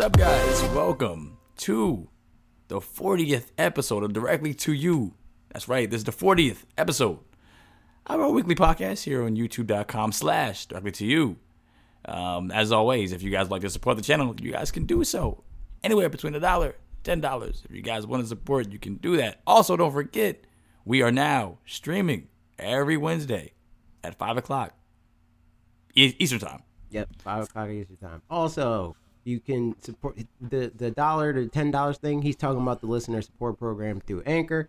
What's up, guys? Welcome to the 40th episode of Directly to You. That's right, this is the 40th episode of our weekly podcast here on youtube.com slash directly to you. Um, as always, if you guys like to support the channel, you guys can do so anywhere between a dollar, ten dollars. If you guys want to support, you can do that. Also, don't forget, we are now streaming every Wednesday at five o'clock Eastern time. Yep, five o'clock Eastern time. Also, you can support the the dollar to ten dollars thing. He's talking about the listener support program through Anchor.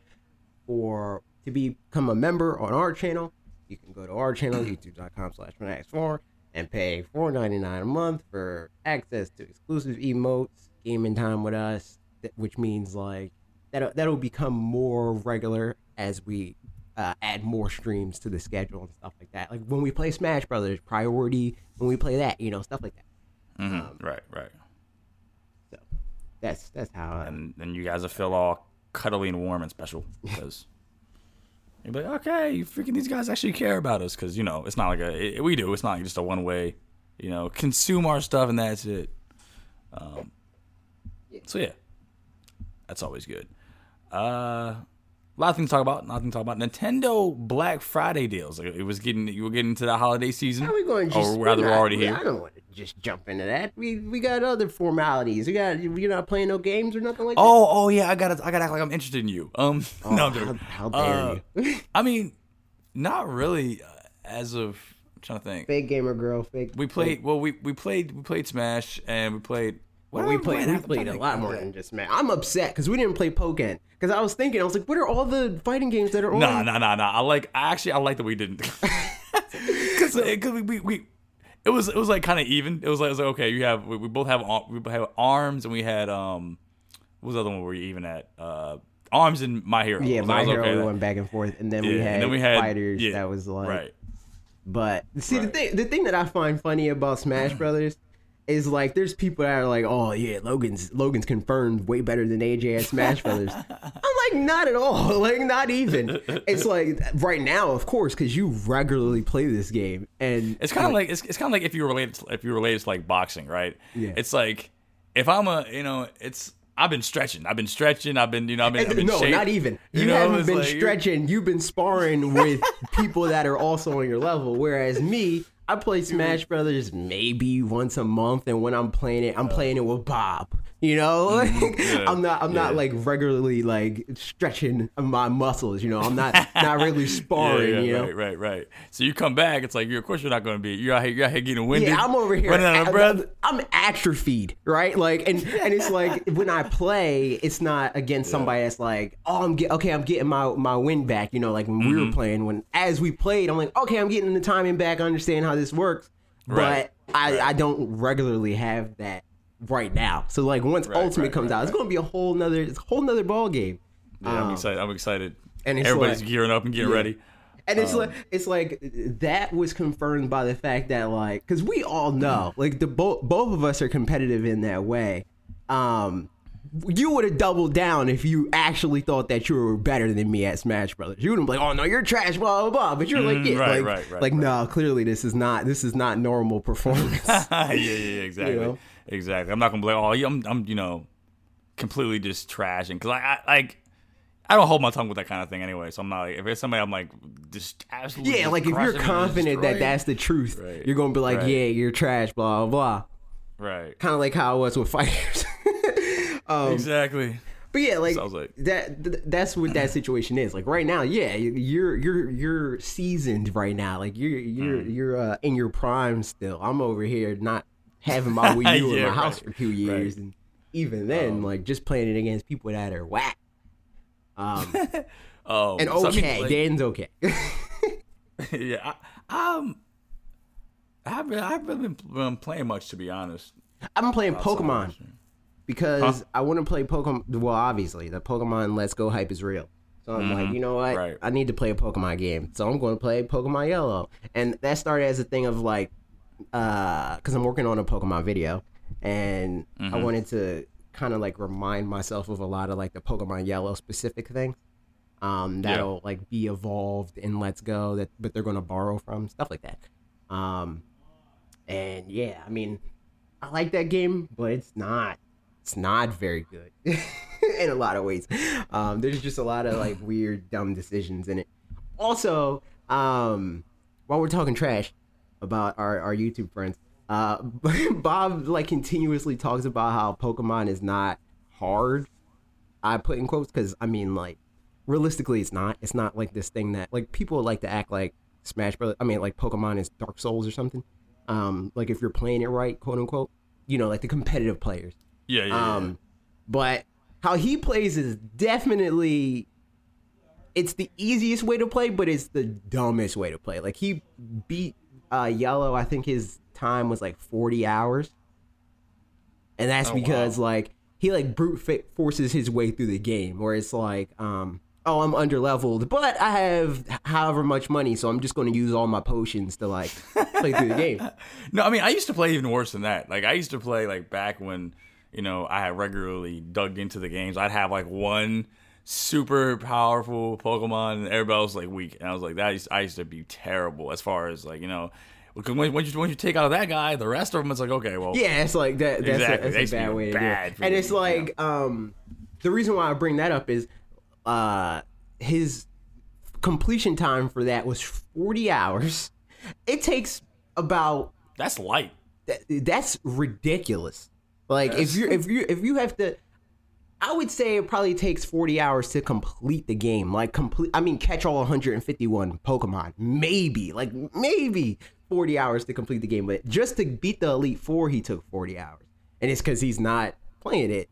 Or to become a member on our channel, you can go to our channel, youtube.com slash four and pay four ninety nine a month for access to exclusive emotes, gaming time with us, which means like that that'll become more regular as we uh, add more streams to the schedule and stuff like that. Like when we play Smash Brothers, priority when we play that, you know, stuff like that. Mm-hmm. right, right. So that's that's how. I, And then you guys will feel all cuddly and warm and special because you'll be like, okay, you freaking these guys actually care about us because you know it's not like a it, we do. It's not like just a one way. You know, consume our stuff and that's it. Um, so yeah, that's always good. Uh, a lot of things to talk about. Nothing to talk about. Nintendo Black Friday deals. It was getting you were getting into the holiday season. how are we going to just? or rather, we're not- already here. I don't want to just jump into that. We we got other formalities. We got you're not playing no games or nothing like that. Oh, oh yeah, I gotta, I gotta act like I'm interested in you. Um, Oh, no, how, how dare Uh, you? I mean, not really. Uh, as of I'm trying to think, fake gamer girl. Fake. we played. Well, we we played we played Smash and we played. What Well, we played. We I'm played a lot more than just man. I'm upset because we didn't play Pokken. Because I was thinking, I was like, what are all the fighting games that are on? Nah, nah, nah, nah. I like. I actually, I like that we didn't. Because we, we we it was it was like kind of even. It was like it was like okay, you have we, we both have we both have arms and we had um what was the other one were you even at uh arms and my hero. Yeah, So my was hero okay. we went back and forth, and then we had, then we had fighters yeah, that was like. right. But see, the thing the thing that I find funny about Smash Brothers is like there's people that are like, oh yeah, Logan's Logan's confirmed way better than AJ at Smash Brothers. I'm like, not at all. Like, not even. It's like right now, of course, because you regularly play this game, and It's kind of like it's, it's kind of like if you relate to, if you related to like boxing, right? Yeah. It's like if I'm a you know it's I've been stretching, I've been stretching, I've been you know I've been, I've been no, shape- not even. You, know, haven't been like, stretching. You've been sparring with people that are also on your level. Whereas me, I play Smash Brothers maybe once a month, and when I'm playing it, I'm playing it with Bob. You know, like, Mm-hmm. yeah, I'm not. I'm not like regularly like stretching my muscles. You know, I'm not not really sparring. Yeah, yeah, you know. right, right, right. So you come back, it's like you of course you're not going to be. You're out here, you're out here getting winded. Yeah, I'm over here. running out of I'm, breath. I'm atrophied, right? Like, and and it's like when I play, it's not against somebody that's like, oh, I'm get, okay, I'm getting my my win back. You know, like when we Mm-hmm. were playing, when as we played, I'm like, okay, I'm getting the timing back. I understand how this works, Right, but I right. I don't regularly have that right now. So like once Right, Ultimate comes out, it's gonna be a whole nother it's a whole nother ball game. Yeah, I'm Um, excited. I'm excited. and it's Everybody's like- gearing up and getting Yeah. ready. And it's Um, like it's like that was confirmed by the fact that like because we all know like the both both of us are competitive in that way. Um, you would have doubled down if you actually thought that you were better than me at Smash Brothers. You wouldn't be like, oh no, you're trash, blah blah blah. But you're like, Mm, yeah, right, like, right, right, like no, clearly this is not this is not normal performance. yeah, yeah, yeah, exactly, know? exactly. I'm not gonna be like, oh, I'm, I'm, you know, completely just trashing because I, I, like, I don't hold my tongue with that kind of thing anyway. So I'm not like, if it's somebody, I'm like, just absolutely. yeah, like if you're confident that that's the truth, Right, you're gonna be like, right. yeah, you're trash, blah blah blah. right, Kind of like how I was with fighters. Um, exactly. But yeah, like, like- that. th- That's what that situation is. Like right now, yeah, you're you're you're seasoned right now. Like you're you're Mm. you're uh, in your prime still. I'm over here not having my Wii U in Yeah, my house for two years, and even then, Um, like just playing it against people that are whack. Um, Um, and so, I okay, mean, like, Dan's okay. yeah, I, um, I haven't, I haven't been, been playing much to be honest. I've been playing Pokemon. Because Huh? I want to play Pokemon. Well, obviously, the Pokemon Let's Go hype is real. So I'm like, you know what? Mm-hmm. Right. I need to play a Pokemon game. So I'm going to play Pokemon Yellow. And that started as a thing of like, because I'm working on a Pokemon video, and I Mm-hmm. wanted to kind of like remind myself of a lot of like the Pokemon Yellow specific things. Um, that'll like be evolved in Let's Go that, but they're going to borrow from stuff like that. Um, and yeah, I mean, I like that game, but it's not. It's not very good in a lot of ways. Um, there's just a lot of like weird, dumb decisions in it. Also, um, while we're talking trash about our, our YouTube friends, uh, Bob like continuously talks about how Pokemon is not hard. I put in quotes because I mean like realistically it's not. It's not like this thing that like people like to act like Smash Bros. I mean like Pokemon is Dark Souls or something. Um, like if you're playing it right, quote unquote, you know, like the competitive players. Yeah, yeah. Um, but how he plays is definitely it's the easiest way to play, but it's the dumbest way to play. Like he beat uh, Yellow. I think his time was like 40 hours, and that's Oh, because wow. like he like brute forces his way through the game, where it's like, um, oh, I'm under leveled, but I have however much money, so I'm just going to use all my potions to like play through the game. No, I mean I used to play even worse than that. Like I used to play like back when you know I had regularly dug into the games. I'd have like one super powerful Pokemon, and everybody else was like weak, and I was like that. Used, I used to be terrible as far as like you know. Because when, once you once you take out of that guy, the rest of them it's like okay, well, Yeah, it's like that. That's Exactly. a, that's a bad way to do it. And it's like um, the reason why I bring that up is uh, his completion time for that was 40 hours. It takes about that's light. that, that's ridiculous. Like Yes. if you if you if you have to I would say it probably takes 40 hours to complete the game. Like complete I mean catch all 151 Pokemon. Maybe. Like maybe 40 hours to complete the game, but just to beat the Elite 4 he took 40 hours. And it's cuz he's not playing it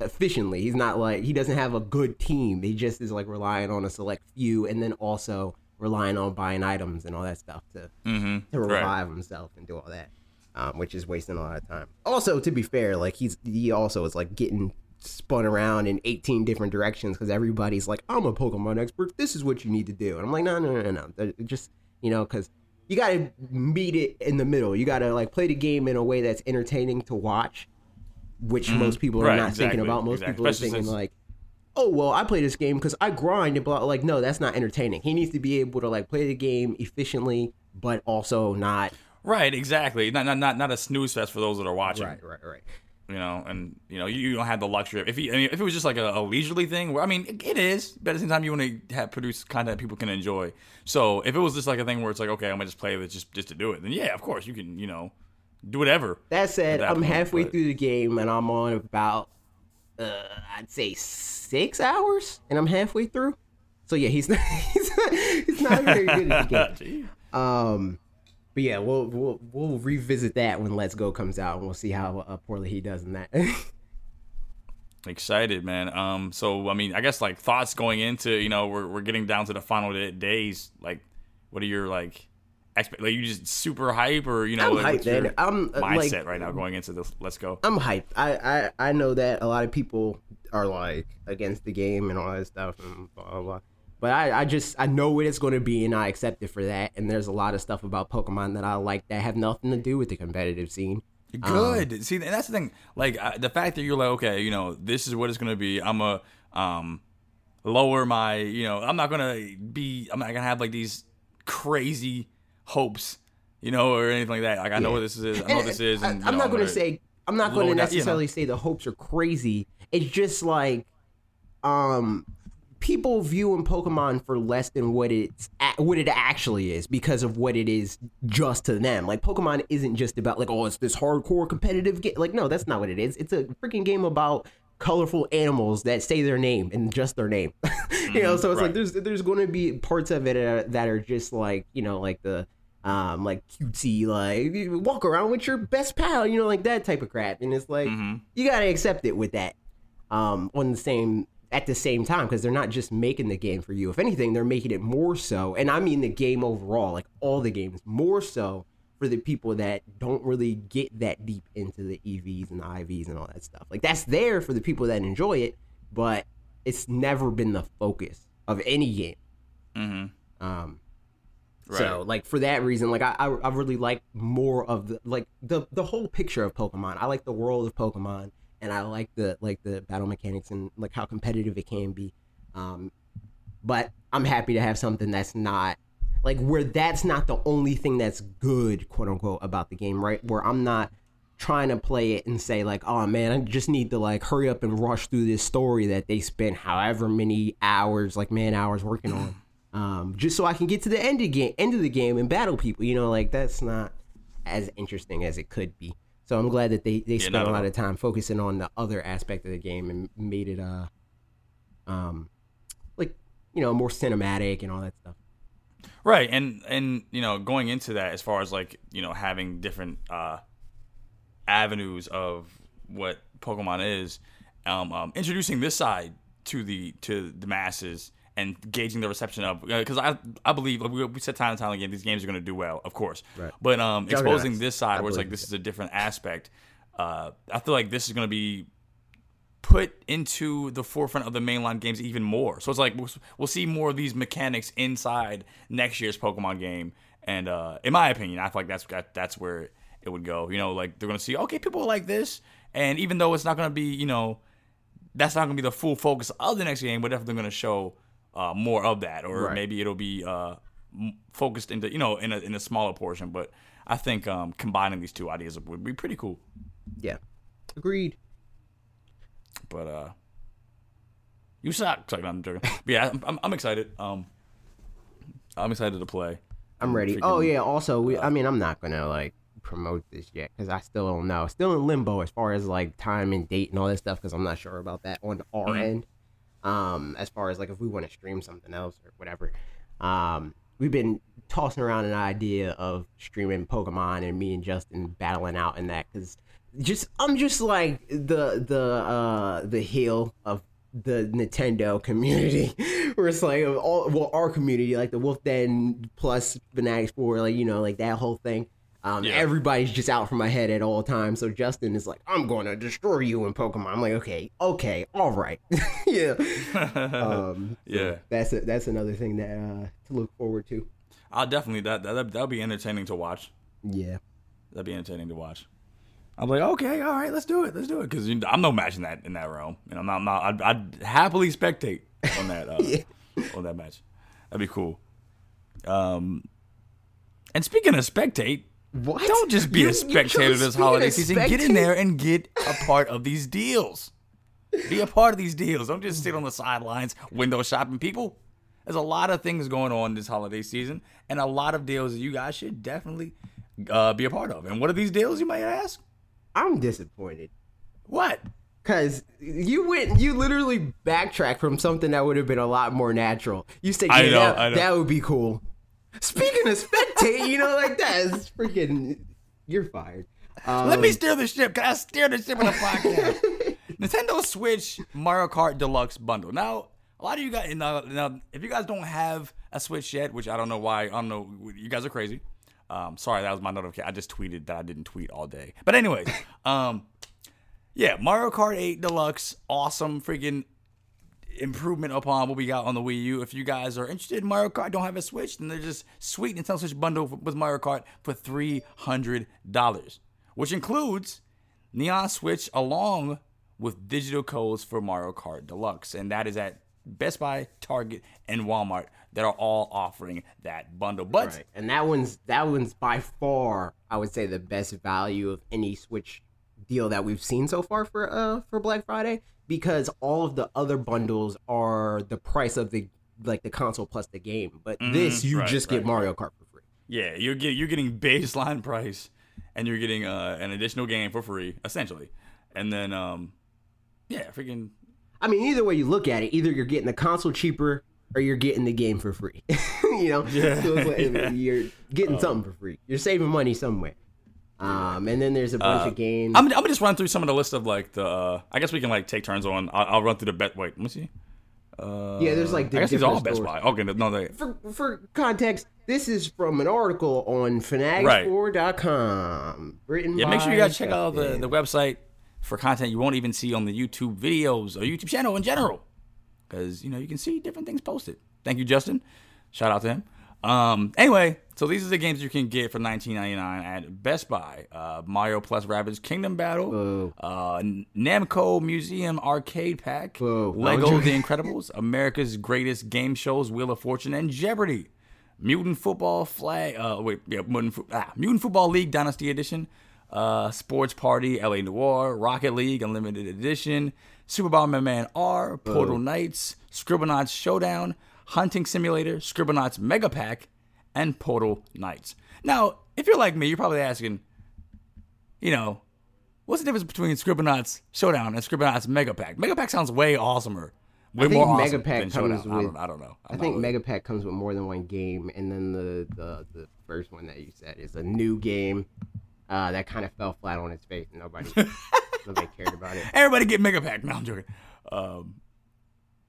efficiently. He's not like he doesn't have a good team. He just is like relying on a select few and then also relying on buying items and all that stuff to Mm-hmm. to Right. revive himself and do all that, um, which is wasting a lot of time. Also, to be fair, like he's he also is like getting spun around in 18 different directions because everybody's like, I'm a Pokemon expert. This is what you need to do, and I'm like, no, no, no, no. Just you know, because you got to meet it in the middle. You got to like play the game in a way that's entertaining to watch, which most people are Mm-hmm. Right, not thinking about. Most exactly. people are thinking since- like. Oh well, I play this game because I grind and blah. Like, no, that's not entertaining. He needs to be able to like play the game efficiently, but also not Right, exactly. Not, not not not a snooze fest for those that are watching. right, right. Right. You know, and you know you, you don't have the luxury. Of, if he, I mean, if it was just like a, a leisurely thing, where I mean, it, it is, but at the same time, you want to have produce content people can enjoy. So if it was just like a thing where it's like, okay, I'm gonna just play with just just to do it, then yeah, of course you can, you know, do whatever. That said, that I'm point, halfway but- through the game and I'm on about, uh, I'd say six hours, and I'm halfway through. So yeah, he's not, he's not, he's not very good at the game. Um, but yeah, we'll we'll we'll revisit that when Let's Go comes out, and we'll see how uh, poorly he does in that. Excited, man. Um, so I mean, I guess like thoughts going into, you know, we're we're getting down to the final day, days. Like, what are your like? Expect, like you just super hype or you know I'm like, hyped. I'm, uh, mindset like- right now going into this let's go I'm hyped. I, I I know that a lot of people are like against the game and all that stuff and blah blah. blah. But I, I just I know what it's going to be and I accept it for that. And there's a lot of stuff about Pokemon that I like that have nothing to do with the competitive scene. Good. See, and that's the thing. Like the fact that you're like, okay, you know, this is what it's gonna be. I'm a um lower my, you know, I'm not gonna be. I'm not gonna have like these crazy hopes, you know, or anything like that. Like I know what this is. I know what this is. I, And, you am not going gonna- say I'm not going to down- you know. necessarily say the hopes are crazy. It's just like um people viewing Pokemon for less than what it's what it actually is because of what it is just to them. Like Pokemon isn't just about like oh it's this hardcore competitive game. Like no, that's not what it is. It's a freaking game about colorful animals that say their name and just their name. you know, so it's right. like there's there's going to be parts of it uh, that are just like you know like the um like cutesy like walk around with your best pal you know like that type of crap and it's like Mhm. you gotta accept it with that um on the same at the same time because they're not just making the game for you if anything they're making it more so and i mean the game overall like all the games more so for the people that don't really get that deep into the evs and the ivs and all that stuff like that's there for the people that enjoy it but it's never been the focus of any game Mhm. um Right. so like for that reason, like I, I I really like more of the like the the whole picture of Pokemon. I like the world of Pokemon, and I like the like the battle mechanics and like how competitive it can be. Um, but I'm happy to have something that's not like where that's not the only thing that's good, quote unquote, about the game, right? Where I'm not trying to play it and say like, oh man, I just need to like hurry up and rush through this story that they spent however many hours, like man hours working on, um, just so I can get to the end of game, end of the game and battle people. You know, like that's not as interesting as it could be. So I'm glad that they they spent not a lot of time focusing on the other aspect of the game and made it uh, um, like you know more cinematic and all that stuff. Right, and and you know, going into that as far as like you know having different uh, avenues of what Pokemon is, um, um, introducing this side to the to the masses and gauging the reception of because I I believe like, we, we said time and time again these games are going to do well, of course, Right. but um, exposing this side I where it's like this is a different aspect. Uh, I feel like this is going to be put into the forefront of the mainline games even more. So it's like we'll, we'll see more of these mechanics inside next year's Pokemon game. And uh, in my opinion, I feel like that's that, that's where it would go. You know, like they're gonna see okay, people like this, and even though it's not gonna be, you know, that's not gonna be the full focus of the next game, but definitely gonna show uh, more of that, or Right. maybe it'll be uh, focused into you know in a in a smaller portion. But I think um, combining these two ideas would be pretty cool. Yeah, agreed. But uh, you suck. Sorry, I'm joking. But yeah, I'm, I'm, I'm excited. Um, I'm excited to play. I'm ready. freaking- oh yeah. Also, we, I mean, I'm not gonna like promote this yet because I still don't know. Still in limbo as far as like time and date and all that stuff because I'm not sure about that on our Mhm. end. Um, as far as like if we want to stream something else or whatever. Um, we've been tossing around an idea of streaming Pokemon and me and Justin battling out in that because just I'm just like the the uh the heel of the Nintendo community, where it's like all well our community, like the Wolf Den plus Fanatics Four, like you know, like that whole thing. Um, Yeah. everybody's just out from my head at all times. So Justin is like, "I'm going to destroy you in Pokemon." I'm like, "Okay, okay, all right, yeah." Um, so Yeah. that's a, that's another thing that uh, to look forward to. I'll definitely that that that'll be entertaining to watch. Yeah, That'd be entertaining to watch. I'm like, okay, all right, let's do it, let's do it, because I'm no match in that in that realm. You know, I'm not, I'm not I'd, I'd happily spectate on that uh, on that match. That'd be cool. Um, and speaking of spectate, what? Don't just be You- a spectator chose this holiday of season. Get in there and get a part of these deals. Be a part of these deals. Don't just sit on the sidelines window shopping. People, there's a lot of things going on this holiday season, and a lot of deals that you guys should definitely uh, be a part of. And what are these deals, you might ask? I'm disappointed. What? Cause you went, you literally backtracked from something that would have been a lot more natural. You said, "Yeah, I know, that, I know. that would be cool." Speaking of spectate, you know, like that is freaking. You're fired. Um, Let me steer the ship. Can I steer the ship in a podcast? Nintendo Switch Mario Kart Deluxe bundle. Now, a lot of you guys, now, now, if you guys don't have a Switch yet, which I don't know why, I don't know, you guys are crazy. Um, sorry, that was my notification. I just tweeted that I didn't tweet all day. But anyways, um, yeah, Mario Kart 8 Deluxe, awesome freaking improvement upon what we got on the Wii U. If you guys are interested in Mario Kart, don't have a Switch, then they're just sweet Nintendo Switch bundle with Mario Kart for three hundred dollars, which includes Neon Switch along with digital codes for Mario Kart Deluxe, and that is at Best Buy, Target, and Walmart that are all offering that bundle. But Right. And that one's that one's by far, I would say, the best value of any Switch deal that we've seen so far for uh for Black Friday because all of the other bundles are the price of the like the console plus the game. But this you Mm-hmm. right, just get Mario Kart for free. Yeah, you're get, you're getting baseline price, and you're getting uh, an additional game for free, essentially. And then, um, yeah, freaking I mean, either way you look at it, either you're getting the console cheaper or you're getting the game for free. you know, Yeah, so it's like yeah. You're getting something for free. You're saving money somewhere. Um, and then there's a bunch Uh, of games. I'm, I'm gonna just run through some of the list of like the. Uh, I guess we can like take turns on. I'll, I'll run through the bet. Wait, let me see. Uh, Yeah, there's, like, I the guess these all Best. Buy. Okay, no, they. for for context, this is from an article on fanatics4.com. Written Yeah, make sure you guys check out the, the website for content you won't even see on the YouTube videos or YouTube channel in general, because you know you can see different things posted. Thank you, Justin. Shout out to him. Um, anyway, so these are the games you can get for 19.99 at Best Buy: uh, Mario plus Rabbids Kingdom Battle, uh, Namco Museum Arcade Pack, Whoa. Lego The Incredibles, America's Greatest Game Shows, Wheel of Fortune, and Jeopardy! Mutant Football Flag. Uh, wait, yeah, Mutant, Fo- ah, Mutant Football League Dynasty Edition. uh, Sports Party, LA Noire, Rocket League Unlimited Edition, Super Bomberman Man Man R, Portal Knights, Scribblenauts Showdown, Hunting Simulator, Scribblenauts Mega Pack, and Portal Knights. Now, if you're like me, you're probably asking, you know, what's the difference between Scribblenauts Showdown and Scribblenauts Mega Pack? Mega Pack sounds way awesomer. Way I think more Mega awesome Pack than comes Showdown. I with- don't, I don't know. I I'm think not Mega Pack comes with more than one game, and then the the, the first one that you said is a new game uh, that kind of fell flat on its face. and Nobody nobody cared about it. Everybody get Mega Pack. No, I'm joking. Um,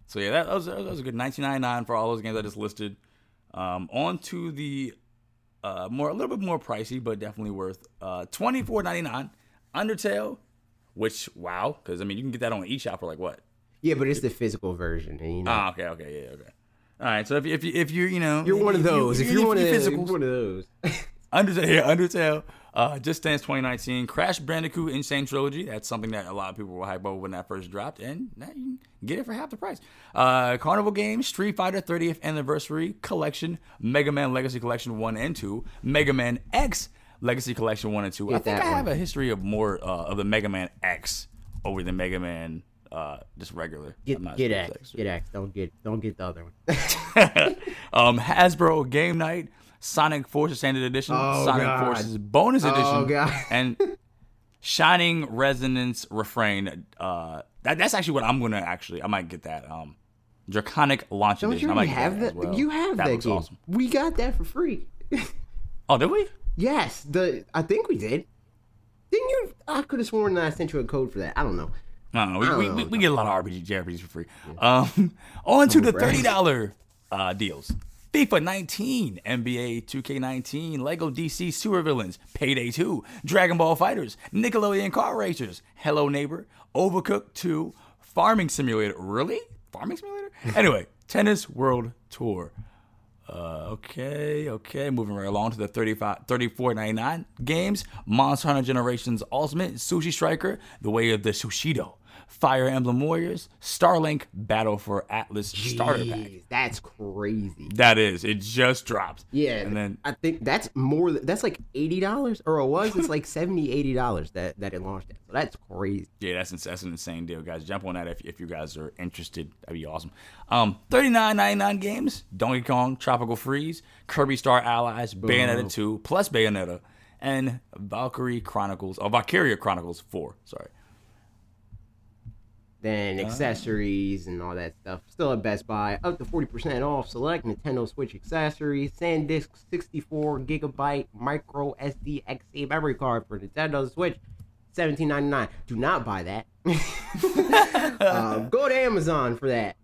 so yeah, that was, that was a good 19.99 for all those games I just listed. Um, on to the uh, more a little bit more pricey, but definitely worth uh, 24.99 Undertale. Which wow, because I mean you can get that on eShop for like what? Yeah, but it's the physical version, you know Ah, okay, okay, yeah, okay. All right, so if you, if you, if you you know you're one of those. If if you're one of those, physicals, you're one of those. Undertale, yeah, Undertale, uh, Just Dance 2019, Crash Bandicoot N. Sane Trilogy. That's something that a lot of people were hype over when that first dropped, and now you can get it for half the price. Uh, Carnival Games, Street Fighter 30th Anniversary Collection, Mega Man Legacy Collection 1 and 2, Mega Man X Legacy Collection 1 and 2. I think I have a history of more uh, of the Mega Man X over the Mega Man uh, just regular. Get get sure X, get X. Don't get don't get the other one. um, Hasbro Game Night, Sonic Forces Standard Edition, Oh, Sonic God. Forces Bonus Edition, Oh, God. and Shining Resonance Refrain. Uh, that, that's actually what I'm gonna actually. I might get that. Um, Draconic Launch Don't Edition. you I might have that? that? well. You have that, looks game. awesome. We got that for free. Oh, did we? yes, the I think we did. Didn't you? I could have sworn that I sent you a code for that. I don't know. I don't know. We, we, know. we, we get a lot of RPG JRPGs for free. Um, on to the thirty dollar uh, deals. FIFA 19, NBA 2K19, Lego DC Super Villains, Payday 2, Dragon Ball Fighters, Nickelodeon Kart Racers, Hello Neighbor, Overcooked 2, Farming Simulator. Really? Farming Simulator? Anyway, Tennis World Tour. Uh, okay, okay. Moving right along to the 35, 34.99 games. Monster Hunter Generations Ultimate, Sushi Striker, The Way of the Sushido, Fire Emblem Warriors, Starlink Battle for Atlas Starter Pack. Jeez, that's crazy. That is, it just dropped. Yeah, and then I think that's more. That's like eighty dollars, or it was. It's like 70 dollars that that it launched at. So that's crazy. yeah, that's that's an insane deal, guys. Jump on that if, if you guys are interested. That'd be awesome. Um, 39.99 games: Donkey Kong, Tropical Freeze, Kirby Star Allies, Bayonetta 2 plus Bayonetta, and Valkyrie Chronicles, or Valkyria Chronicles 4. Sorry. Then accessories and all that stuff. Still at Best Buy, up to forty percent off select Nintendo Switch accessories. SanDisk sixty-four gigabyte micro SD XA memory card for Nintendo Switch. Seventeen ninety nine. Do not buy that. um, go to Amazon for that.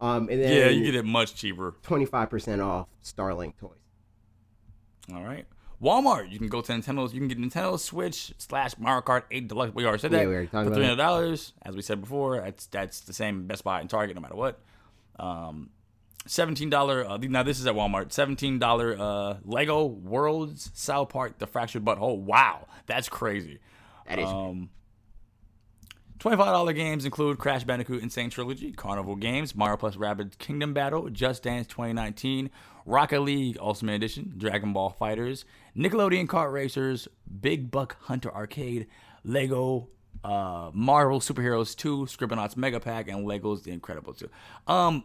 Um, and then Yeah, you get it much cheaper. twenty five percent off Starlink toys. All right. Walmart, you can go to Nintendo's. You can get Nintendo Switch slash Mario Kart 8 Deluxe. We already said that. Yeah, we already talked for about dollars, as we said before. That's that's the same Best Buy and Target, no matter what. Um, seventeen dollar. Uh, now this is at Walmart. Seventeen dollar uh, Lego Worlds South Park: The Fractured But Whole. Wow, that's crazy. That is Um, $25 games include Crash Bandicoot N. Sane Trilogy, Carnival Games, Mario Plus Rabbids Kingdom Battle, Just Dance 2019, Rocket League Ultimate Edition, Dragon Ball Fighters, Nickelodeon Kart Racers, Big Buck Hunter Arcade, Lego uh, Marvel Superheroes 2, Scribblenauts Mega Pack, and Legos The Incredible 2. Um,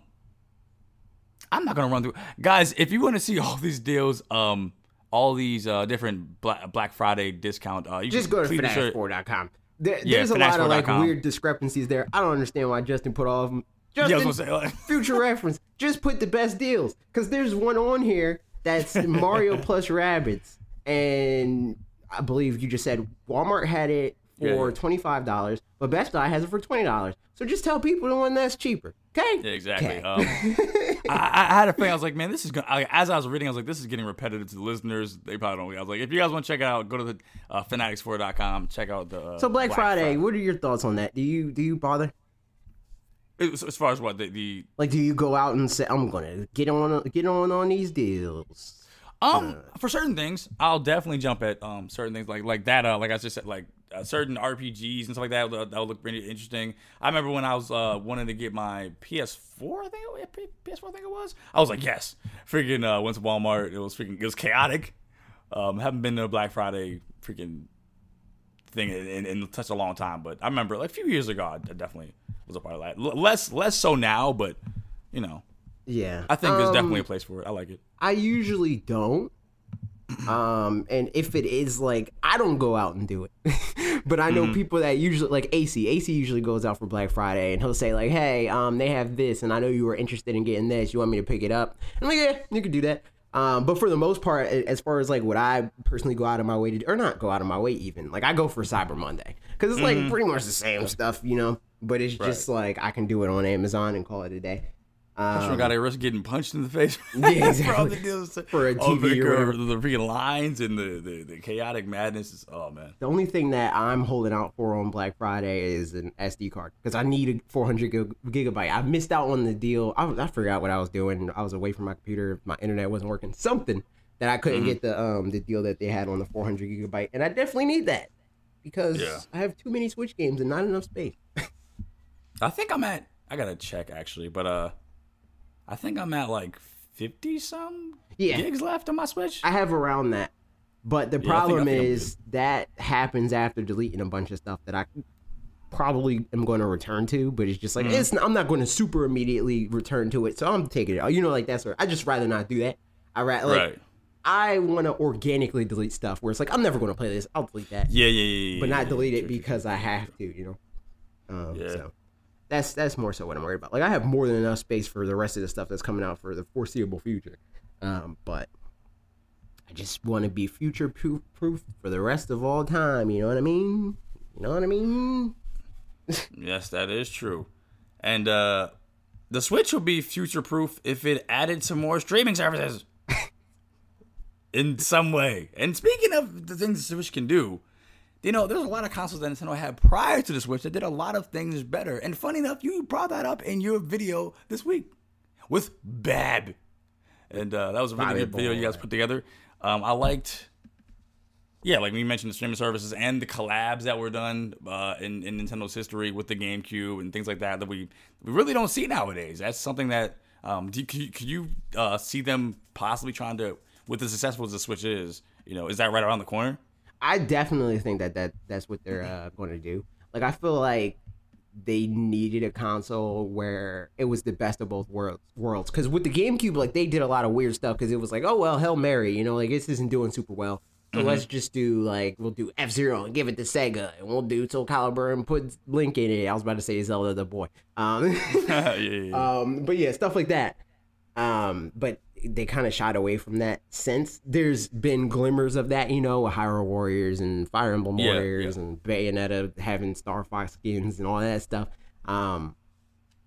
I'm not gonna run through, guys. If you want to see all these deals, um, all these uh, different Black, Black Friday discount, uh, you just go to please be sure- fanatics4.com. There, Yeah, there's a lot of like fanatics4.com. weird discrepancies there. I don't understand why Justin put all of them. Justin, Yeah, I say, like- future reference. Just put the best deals because there's one on here that's Mario plus Rabbids, and I believe you just said Walmart had it for Yeah, yeah. twenty five dollars, but Best Buy has it for twenty dollars. So just tell people the one that's cheaper. Okay. Yeah, exactly. Okay. Um, I, I had a feeling. I was like, man, this is going. As I was reading, I was like, this is getting repetitive to the listeners. They probably don't. I was like, if you guys want to check it out, go to the uh, fanatics4.com. Check out the. Uh, so Black, Friday, what are your thoughts on that? Do you do you bother? As, as far as what the, the Like, do you go out and say, "I'm gonna get on get on on these deals"? Um for certain things, I'll definitely jump at um certain things like like that. Uh, like I just said, like uh, certain RPGs and stuff like that. That would look pretty interesting. I remember when I was uh wanting to get my PS4. I think it, PS4. I think it was. I was like, yes. Freaking uh, went to Walmart. It was freaking. It was chaotic. Um, haven't been to a Black Friday freaking thing in, in, in such a long time. But I remember like a few years ago, I definitely was a part of that. L- less less so now, but you know, Yeah. I think there's Um, definitely a place for it. I like it. I usually don't. Um, and if it is like, I don't go out and do it, but I know Mm-hmm. people that usually like AC. AC usually goes out for Black Friday, and he'll say like, "Hey, um, they have this, and I know you were interested in getting this. You want me to pick it up?" I'm like, "Yeah, you can do that." Um, but for the most part, as far as like what I personally go out of my way to do, or not go out of my way even, like I go for Cyber Monday because it's like pretty much the same stuff, you know. But it's just like I can do it on Amazon and call it a day. Customer got a risk getting punched in the face. Um, Yeah, the exactly. deals. For a TV the, or the, the freaking lines and the, the, the chaotic madness. Is, oh man, The only thing that I'm holding out for on Black Friday is an SD card because I need a 400 gig- gigabyte. I missed out on the deal. I, I forgot what I was doing. I was away from my computer. My internet wasn't working. Something that I couldn't get the um the deal that they had on the 400 gigabyte, and I definitely need that because Yeah. I have too many Switch games and not enough space. I think I'm at. I gotta check actually, but uh, I think I'm at like fifty some Yeah. gigs left on my Switch. I have around that, but the Yeah, I I problem I'm is that happens after deleting a bunch of stuff that I probably am going to return to. But it's just like it's. I'm not going to super immediately return to it, so I'm taking it. You know, like that's where I just rather not do that. I ra- like right. I want to organically delete stuff where it's like I'm never going to play this. I'll delete that, Yeah, yeah, yeah, yeah. but not delete yeah, it because I have to. You know. Um, Yeah. So that's that's more so what I'm worried about. Like I have more than enough space for the rest of the stuff that's coming out for the foreseeable future. Um, but I just want to be future proof proof for the rest of all time. You know what I mean? You know what I mean? Yes, that is true. And uh the Switch will be future proof if it added some more streaming services. In some way. And speaking of the things the Switch can do, you know, there's a lot of consoles that Nintendo had prior to the Switch that did a lot of things better. And funny enough, you brought that up in your video this week with Bob. And uh, that was a really Bobby good video you guys put together. Um, I liked yeah, like we mentioned the streaming services and the collabs that were done uh, in, in Nintendo's history with the GameCube and things like that that we we really don't see nowadays. That's something that um, do you, could you, could you uh, see them possibly trying to, with as successful as the Switch is, you know, is that right around the corner? I definitely think that, that that's what they're uh, going to do. Like I feel like they needed a console where it was the best of both worlds. Worlds, because with the GameCube, like they did a lot of weird stuff. Because it was like, oh well, hell Mary, you know, like this isn't doing super well. So let's just do like we'll do F Zero and give it to Sega, and we'll do Soul Calibur and put Link in it. I was about to say Zelda the boy. Um, yeah, yeah, yeah. um, but yeah, stuff like that. Um, but they kind of shied away from that since there's been glimmers of that, you know, with Hyrule Warriors and Fire Emblem Yeah, Warriors and Bayonetta having Star Fox skins and all that stuff. Um,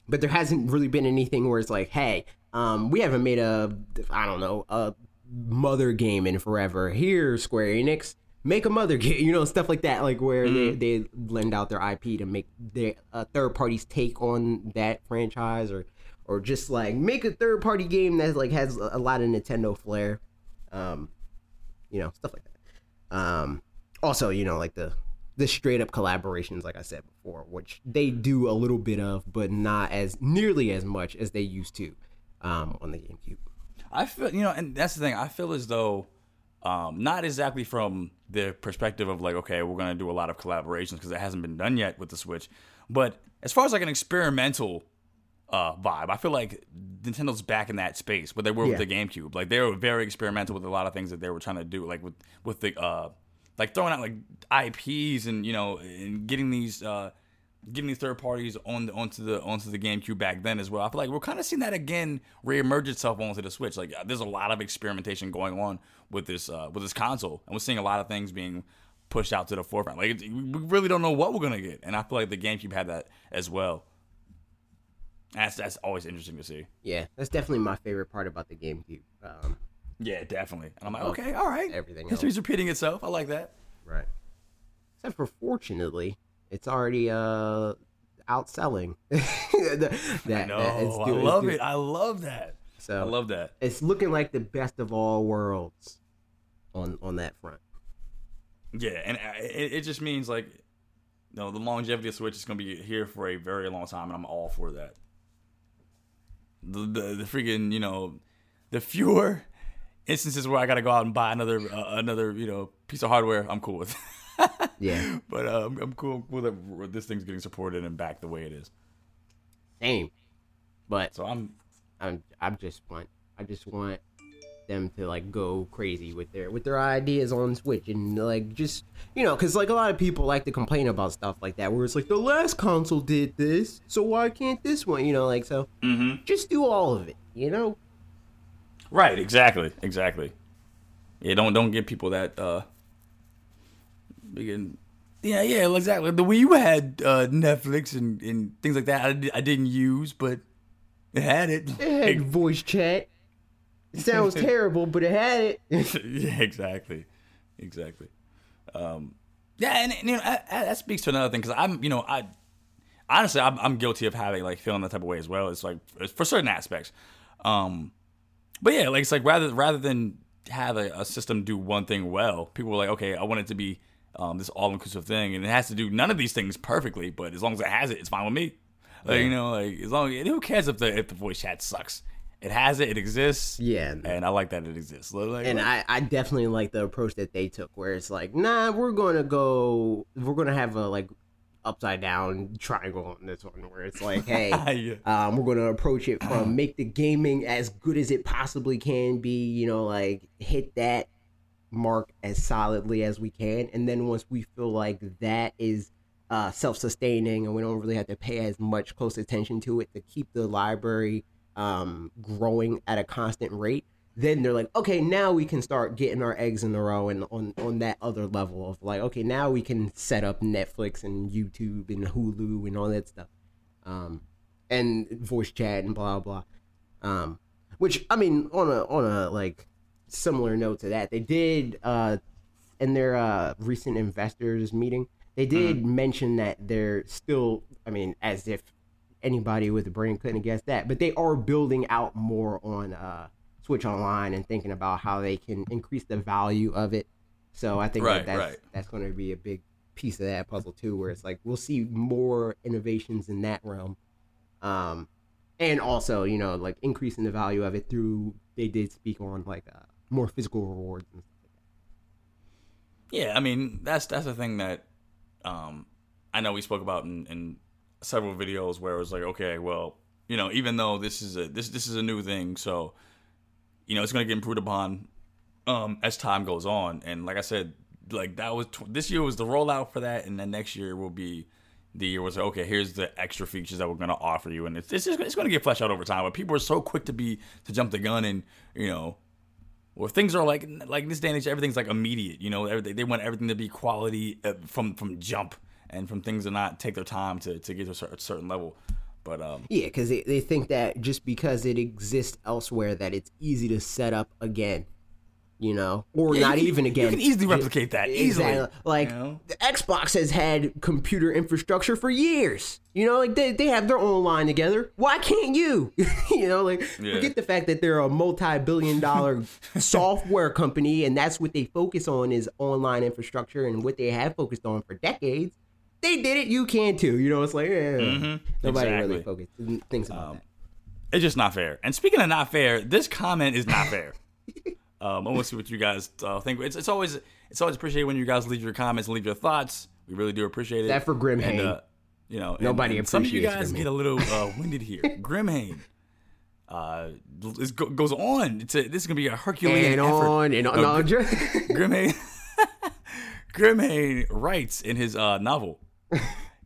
but there hasn't really been anything where it's like, hey, um, we haven't made a, I don't know, a mother game in forever. Here, Square Enix, make a mother game, you know, stuff like that, like where they, they lend out their IP to make their uh, third parties take on that franchise or or just like make a third party game that like has a lot of Nintendo flair. Um, you know, stuff like that. Um, also, you know, like the the straight up collaborations, like I said before, which they do a little bit of, but not as nearly as much as they used to um, on the GameCube. I feel you know, and that's the thing. I feel as though, um, not exactly from the perspective of like, okay, we're gonna do a lot of collaborations because it hasn't been done yet with the Switch, but as far as like an experimental uh, vibe, I feel like Nintendo's back in that space, but they were with the GameCube. Like they were very experimental with a lot of things that they were trying to do, like with with the uh, like throwing out like IPs and you know and getting these. Uh, getting these third parties on the, onto the onto the GameCube back then as well. I feel like we're kind of seeing that again reemerge itself onto the Switch. Like there's a lot of experimentation going on with this uh, with this console, and we're seeing a lot of things being pushed out to the forefront. Like we really don't know what we're gonna get, and I feel like the GameCube had that as well. That's that's always interesting to see. Yeah, that's definitely my favorite part about the GameCube. Um, Yeah, definitely. And I'm like, okay, all right. everything History's repeating itself. I like that. right. Except for fortunately, it's already uh outselling. that, that, No, that it's I love it. I love that. So I love that. it's looking like the best of all worlds on on that front. Yeah, and uh, it, it just means like, you know, the longevity of Switch is gonna be here for a very long time, and I'm all for that. The the, the freaking you know, the fewer instances where I gotta go out and buy another uh, another you know piece of hardware, I'm cool with. Yeah. But uh, I'm, I'm cool, with that this thing's getting supported and back the way it is. Same. But So I'm I'm I'm just want I just want them to like go crazy with their with their ideas on Switch and like just you know because like a lot of people like to complain about stuff like that where it's like the last console did this so why can't this one you know like so just do all of it you know right. Exactly. Exactly. Yeah. Don't don't give people that. uh begin, Yeah. Yeah. Exactly. The Wii U had uh, Netflix and, and things like that. I, I didn't use, but it had it. it had voice chat it sounds terrible but it had it yeah, exactly, exactly. Um, yeah, and, and, you know I, I, that speaks to another thing because I'm, you know, I honestly I'm, I'm guilty of having like feeling that type of way as well. It's like for certain aspects, um, but yeah, like it's like rather rather than have a, a system do one thing well, people were like, okay, I want it to be um, this all inclusive thing, and it has to do none of these things perfectly, but as long as it has it, it's fine with me. Like you know, like as long as, who cares if the if the voice chat sucks. It has it. It exists. Yeah. and I like that it exists. Like, and like- I, I definitely like the approach that they took where it's like nah we're gonna go we're gonna have a like upside down triangle on this one where it's like hey Yeah. um, we're gonna approach it from make the gaming as good as it possibly can be you know like hit that mark as solidly as we can and then once we feel like that is uh, self-sustaining and we don't really have to pay as much close attention to it to keep the library um, growing at a constant rate then they're like okay now we can start getting our eggs in a row and on on that other level of like okay now we can set up netflix and youtube and hulu and all that stuff um, and voice chat and blah blah. Um, which I mean, on a on a like similar note to that, they did uh, in their uh, recent investors meeting, they did mention that they're still. I mean, as if anybody with a brain couldn't have guessed that, but they are building out more on uh, Switch Online and thinking about how they can increase the value of it. So I think Right, that that's right. that's going to be a big piece of that puzzle too, where it's like we'll see more innovations in that realm, um, and also you know like increasing the value of it through they did speak on like uh, more physical rewards. And stuff. Yeah, I mean that's that's the thing that um, I know we spoke about in, in several videos where it was like, okay, well, you know, even though this is a this this is a new thing, so you know it's gonna get improved upon um, as time goes on. And like I said, like that was tw- this year was the rollout for that, and then next year will be the year was okay. Here's the extra features that we're gonna offer you, and it's it's, just, it's gonna get fleshed out over time. But people are so quick to be to jump the gun and you know well, things are like like this day and age, everything's like immediate. You know, they want everything to be quality uh, from from jump, and from things to not take their time to, to get to a certain level. But um, Yeah, because they, they think that just because it exists elsewhere, that it's easy to set up again, you know, or Yeah, not can- even again. you can easily replicate that, easily, Exactly. Like you know? the Xbox has had computer infrastructure for years. You know, like they, they have their own line together. Why can't you? you know, like Yeah. forget the fact that they're a multi-billion-dollar software company, and that's what they focus on is online infrastructure, and what they have focused on for decades. They did it. You can too. You know, it's like eh, nobody really exactly. focuses thinks about that. it's just not fair. And speaking of not fair, this comment is not fair. um, I want to see what you guys uh, think. It's, it's always it's always appreciated when you guys leave your comments and leave your thoughts. We really do appreciate it. That for. And, uh, you know, and- Nobody and Some of you guys Grimhain. get a little uh, winded here. Grimhain. Uh, go- goes on. It's a, this is gonna be a Herculean and effort. on and on. No, No, Grimhain. Grimhain writes in his uh, novel.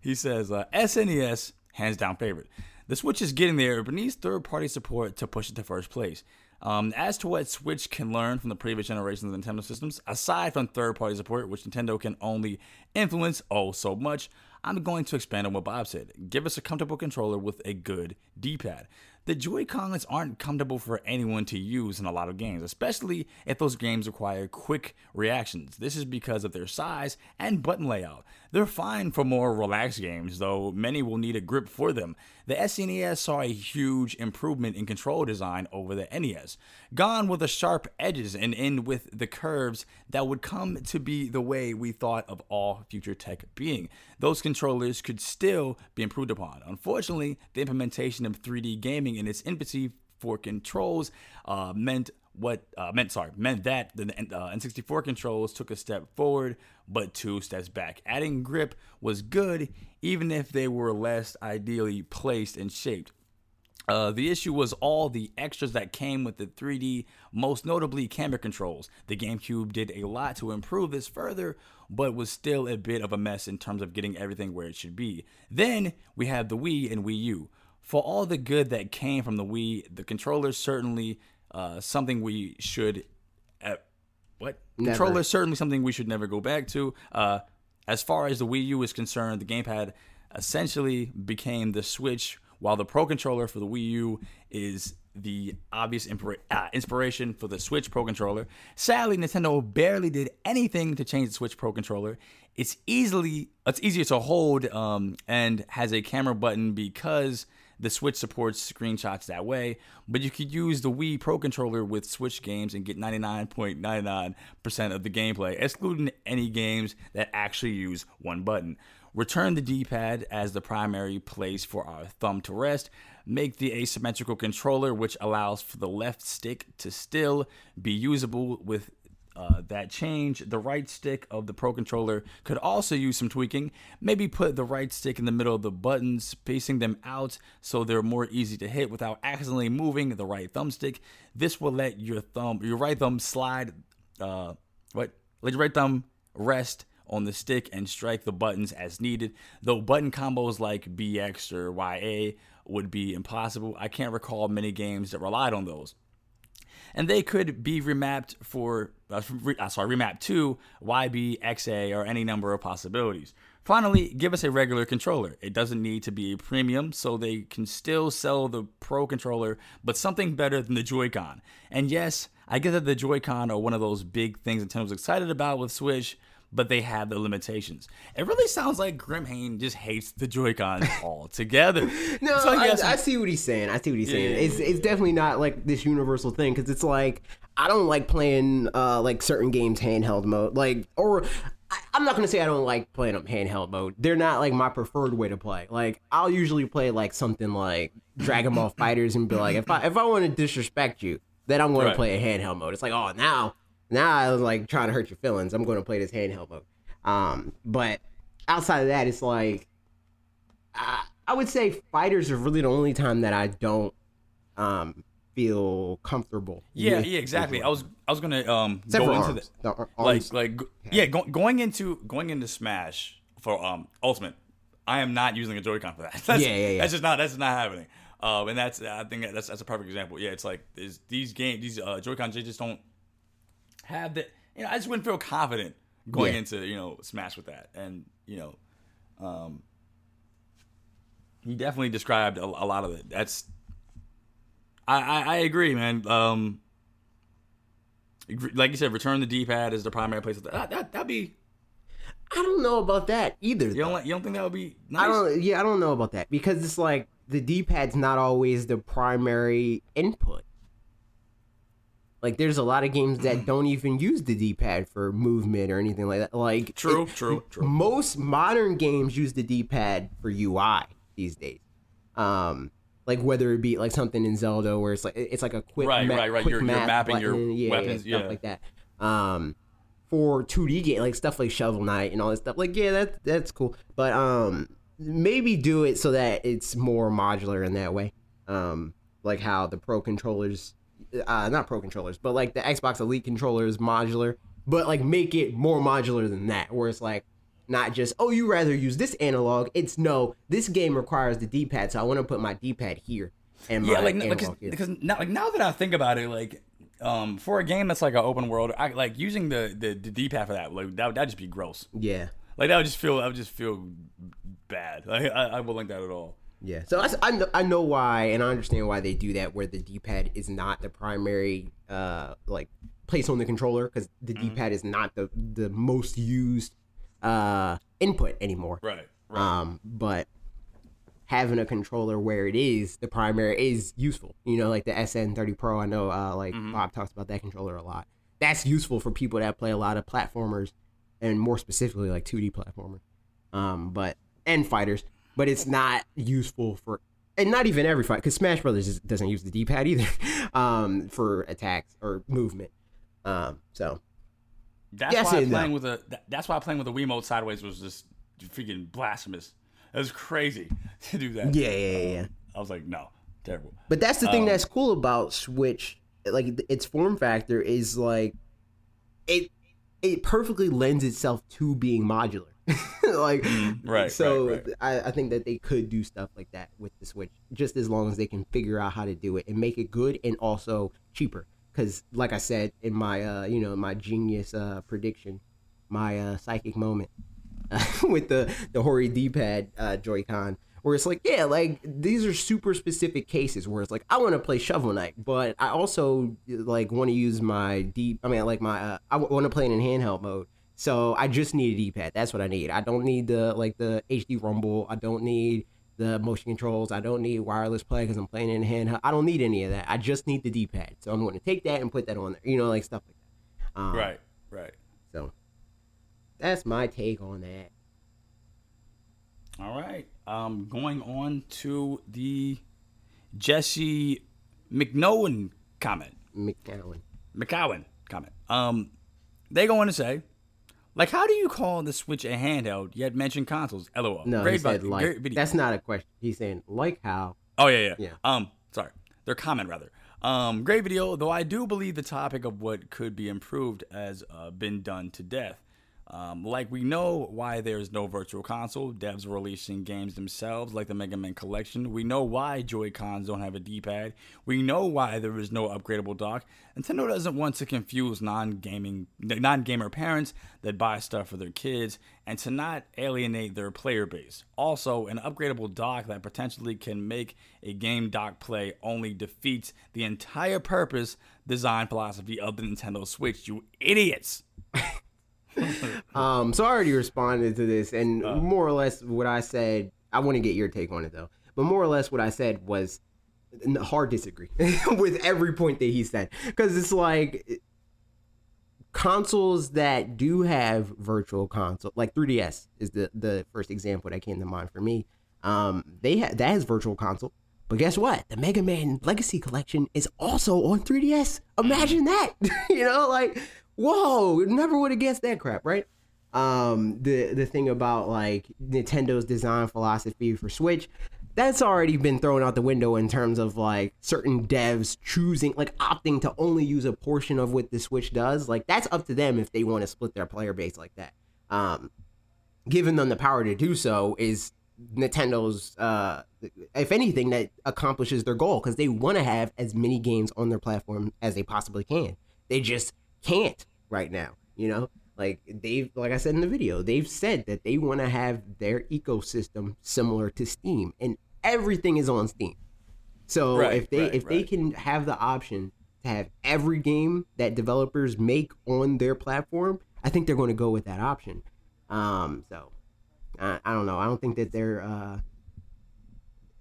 He says, uh, SNES, hands down favorite. The Switch is getting there, but needs third party support to push it to first place. Um, as to what Switch can learn from the previous generations of Nintendo systems, aside from third party support, which Nintendo can only influence oh so much, I'm going to expand on what Bob said. Give us a comfortable controller with a good D pad. The Joy-Cons aren't comfortable for anyone to use in a lot of games, especially if those games require quick reactions. This is because of their size and button layout. They're fine for more relaxed games, though many will need a grip for them. The SNES saw a huge improvement in control design over the NES, gone were the sharp edges and in with the curves that would come to be the way we thought of all future tech being. Those controllers could still be improved upon. Unfortunately, the implementation of 3D gaming in its infancy for controls uh, meant what uh, meant sorry meant that the uh, N64 controls took a step forward but two steps back. Adding grip was good even if they were less ideally placed and shaped. Uh, the issue was all the extras that came with the 3D, most notably camera controls. The GameCube did a lot to improve this further, but was still a bit of a mess in terms of getting everything where it should be. Then we have the Wii and Wii U. For all the good that came from the Wii, the controllers certainly uh, something we should. Uh, what Never. controller certainly something we should never go back to. Uh, as far as the Wii U is concerned, the gamepad essentially became the Switch, while the Pro controller for the Wii U is the obvious impira- uh, inspiration for the Switch Pro controller. Sadly, Nintendo barely did anything to change the Switch Pro controller. It's easily it's easier to hold um, and has a camera button because the Switch supports screenshots that way, but you could use the Wii Pro controller with Switch games and get 99.99% of the gameplay, excluding any games that actually use one button. Return the D pad as the primary place for our thumb to rest. Make the asymmetrical controller, which allows for the left stick to still be usable with uh, that change. The right stick of the Pro controller could also use some tweaking. Maybe put the right stick in the middle of the buttons, spacing them out so they're more easy to hit without accidentally moving the right thumbstick. This will let your thumb, your right thumb slide, uh, what? Let your right thumb rest on the stick and strike the buttons as needed. Though button combos like BX or YA would be impossible, I can't recall many games that relied on those and they could be remapped for uh, uh, sorry remapped to YB, XA, or any number of possibilities. Finally, give us a regular controller. It doesn't need to be a premium, so they can still sell the Pro controller, but something better than the Joy-Con. And yes, I get that the Joy-Con are one of those big things Nintendo's excited about with Switch, but they have the limitations. It really sounds like Grimhane just hates the Joy-Cons altogether. No, So I, guess- I see what he's saying. I see what he's saying. Yeah. It's it's definitely not like this universal thing because it's like I don't like playing uh like certain games handheld mode. Like or I, I'm not gonna say I don't like playing them handheld mode. They're not like my preferred way to play. Like I'll usually play like something like Dragon Ball Fighters and be like if I if I want to disrespect you, then I'm going Right. to play a handheld mode. It's like oh now now I was like trying to hurt your feelings. I'm going to play this handheld mode. Um, but outside of that, it's like I, I would say fighters are really the only time that I don't um feel comfortable. Yeah, yeah, exactly. I was I was gonna um Except go into arms. the, The ar- like like go- yeah, go, going into going into Smash for um Ultimate. I am not using a Joy-Con for that. That's, Yeah, yeah, yeah. That's just not that's just not happening. Um, and that's I think that's that's a perfect example. Yeah, it's like these games these uh, Joy-Cons they just don't have the you know I just wouldn't feel confident going Yeah. into you know Smash with that, and you know, um, he definitely described a, a lot of it. That's I, I, I agree, man. Um, like you said, return the D-pad is the primary place. That, that that'd be. I don't know about that either. You don't like, you don't think that would be nice? I don't. Yeah, I don't know about that because it's like the D-pad's not always the primary input. Like, there's a lot of games that don't even use the D-pad for movement or anything like that. Like, True, it- true, true. Most modern games use the D-pad for UI these days. Um, like whether it be like something in Zelda where it's like it's like a quick Right, ma- right, right. quick You're- you're map mapping your yeah, weapons, yeah, stuff yeah. like that. Um, for 2D game like stuff like Shovel Knight and all that stuff. Like yeah, that that's cool. But um maybe do it so that it's more modular in that way. Um like how the pro controllers uh not pro controllers, but like the Xbox Elite controllers modular, but like make it more modular than that where it's like not just oh you rather use this analog. It's no, this game requires the D-pad, so I want to put my D-pad here and my yeah, like because because now, like now that I think about it, like um for a game that's like an open world, I like using the the, the D-pad for that. Like that would that'd just be gross. yeah. Like that would just feel I would just feel bad. Like I, I wouldn't like that at all. Yeah, so I, I, know, I know why, and I understand why they do that, where the D-pad is not the primary uh like place on the controller, because the Mm-hmm. D-pad is not the the most used uh input anymore. Right. Right. Um, but having a controller where it is the primary is useful. You know, like the SN30 Pro. I know, uh, like Mm-hmm. Bob talks about that controller a lot. That's useful for people that play a lot of platformers, and more specifically like 2D platformers. Um, but and fighters. But it's not useful for and not even every fight because Smash Brothers is, doesn't use the D-pad either um, for attacks or movement. Um, so That's Yes why playing with a that- that's why playing with a Wiimote sideways was just freaking blasphemous. It was crazy to do that. yeah, yeah, yeah. yeah. I was like, no, terrible. But that's the thing Um, that's cool about Switch. Like its form factor is like it it perfectly lends itself to being modular. like Mm, right, So right, right. I, I think that they could do stuff like that with the Switch, just as long as they can figure out how to do it and make it good and also cheaper. Because, like I said in my uh, you know my genius uh, prediction, my uh, psychic moment uh, with the the Hori D-pad uh, Joy-Con, where it's like, yeah, like these are super specific cases where it's like I want to play Shovel Knight, but I also like want to use my deep. I mean, like my uh, I want to play it in handheld mode. So I just need a D-pad. That's what I need. I don't need the like the HD rumble. I don't need the motion controls. I don't need wireless play because I'm playing in handheld. I don't need any of that. I just need the D-pad. So I'm going to take that and put that on there. You know, like stuff like that. Um, Right, right. So that's my take on that. All right. Um, going on to the Jesse McNowan comment. McCowan. McCowan comment. Um, they go on to say, like, how do you call the Switch a handheld yet mention consoles? LOL. No, Great he said like. video. That's not a question. He's saying like how. Oh yeah, yeah, Yeah. Um, sorry, their comment rather. Um, great video, though I do believe the topic of what could be improved has uh, been done to death. Um, like we know why there's no virtual console. Devs releasing games themselves, like the Mega Man Collection. We know why Joy Cons don't have a D-pad. We know why there is no upgradable dock. Nintendo doesn't want to confuse non-gaming, non-gamer parents that buy stuff for their kids, and to not alienate their player base. Also, an upgradable dock that potentially can make a game dock play only defeats the entire purpose, design philosophy of the Nintendo Switch. You idiots! Um, so I already responded to this, and Uh. more or less what I said. I want to get your take on it though, but more or less what I said was hard disagree with every point that he said because it's like consoles that do have virtual console, like 3DS is the the first example that came to mind for me. Um, they ha- that has virtual console. But guess what? The Mega Man Legacy Collection is also on 3DS. Imagine that. you know, like, whoa, never would have guessed that crap, right? Um, the the thing about like Nintendo's design philosophy for Switch, that's already been thrown out the window in terms of like certain devs choosing like opting to only use a portion of what the Switch does. Like that's up to them if they want to split their player base like that. Um, giving them the power to do so is Nintendo's, uh, if anything, that accomplishes their goal because they want to have as many games on their platform as they possibly can. They just can't right now, you know. Like they've, like I said in the video, they've said that they want to have their ecosystem similar to Steam, and everything is on Steam. So Right, if they right, if they can have the option to have every game that developers make on their platform, I think they're going to go with that option. Um, so I, I don't know. I don't think that they're uh,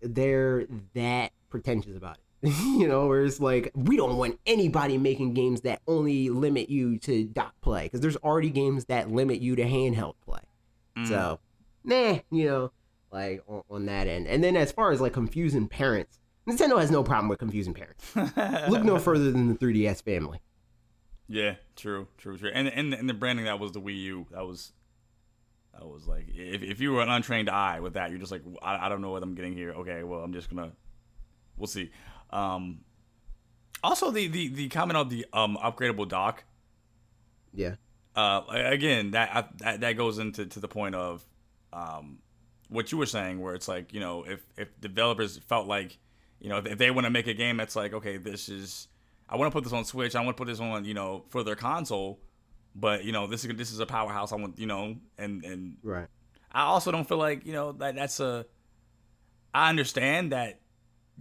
they're that pretentious about it. you know, where it's like we don't want anybody making games that only limit you to dock play because there's already games that limit you to handheld play. Mm. So, nah, you know, like on, on that end. And then as far as like confusing parents, Nintendo has no problem with confusing parents. Look no further than the 3DS family. Yeah, true, true, true. And and and the branding that was the Wii U. That was that was like if if you were an untrained eye with that, you're just like I, I don't know what I'm getting here. Okay, well I'm just gonna we'll see. Um, also the the the comment of the um upgradable dock. Yeah. Uh, again that I, that that goes into to the point of um what you were saying, where it's like you know if if developers felt like you know if, if they want to make a game that's like okay this is I want to put this on Switch, I want to put this on you know for their console, but you know this is this is a powerhouse. I want you know and and Right. I also don't feel like you know that that's a. I understand that,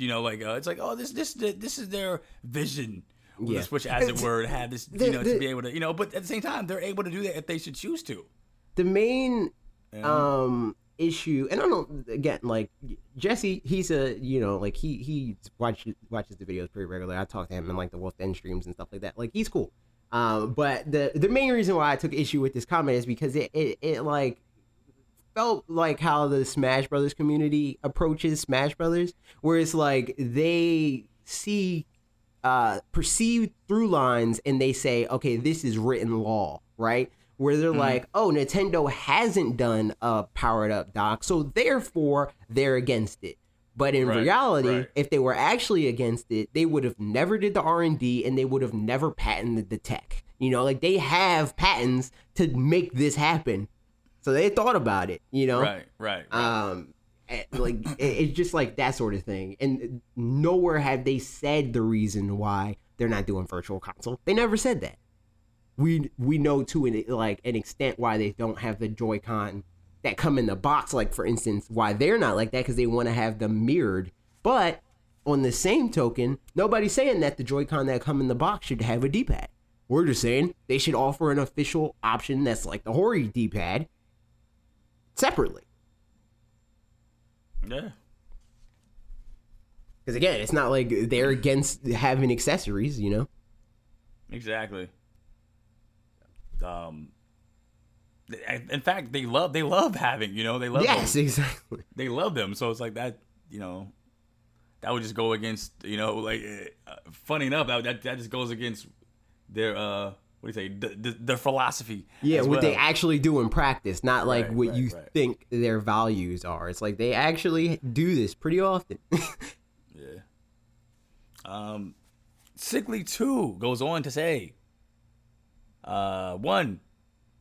you know, like uh, it's like oh this this this is their vision. With Yeah. the Switch, as it were, to have this, the- you know, the- to be able to, you know, but at the same time, they're able to do that if they should choose to. The main you know? um issue and i don't again like jesse he's a you know like he he watches watches the videos pretty regularly i talk to him in like the wolf den streams and stuff like that like he's cool um but the the main reason why i took issue with this comment is because it it, it like felt like how the Smash Brothers community approaches Smash Brothers, where it's like they see uh perceived through lines and they say, okay, this is written law, right? Where they're like, oh, Nintendo hasn't done a powered up doc, so therefore they're against it. But in Right, reality, right. if they were actually against it, they would have never did the R and D, and they would have never patented the tech. You know, like they have patents to make this happen, so they thought about it. You know, Right, right. right. um, eh, like it's just like that sort of thing. And nowhere have they said the reason why they're not doing virtual console. They never said that. We we know to an like an extent why they don't have the Joy-Con that come in the box. Like for instance, why they're not like that because they want to have them mirrored. But on the same token, nobody's saying that the Joy-Con that come in the box should have a D-pad. We're just saying they should offer an official option that's like the Hori D-pad separately. yeah. Because again, it's not like they're against having accessories, you know. Exactly. Um. In fact, they love they love having you know they love yes, them. exactly. they love them so it's like that you know that would just go against you know like uh, funny enough that, that that just goes against their uh what do you say the, the, their philosophy Yeah, what they actually do in practice, not like Right, what right, you right. think their values are. It's like they actually do this pretty often. Yeah. Um, Sickly 2 goes on to say, uh, one,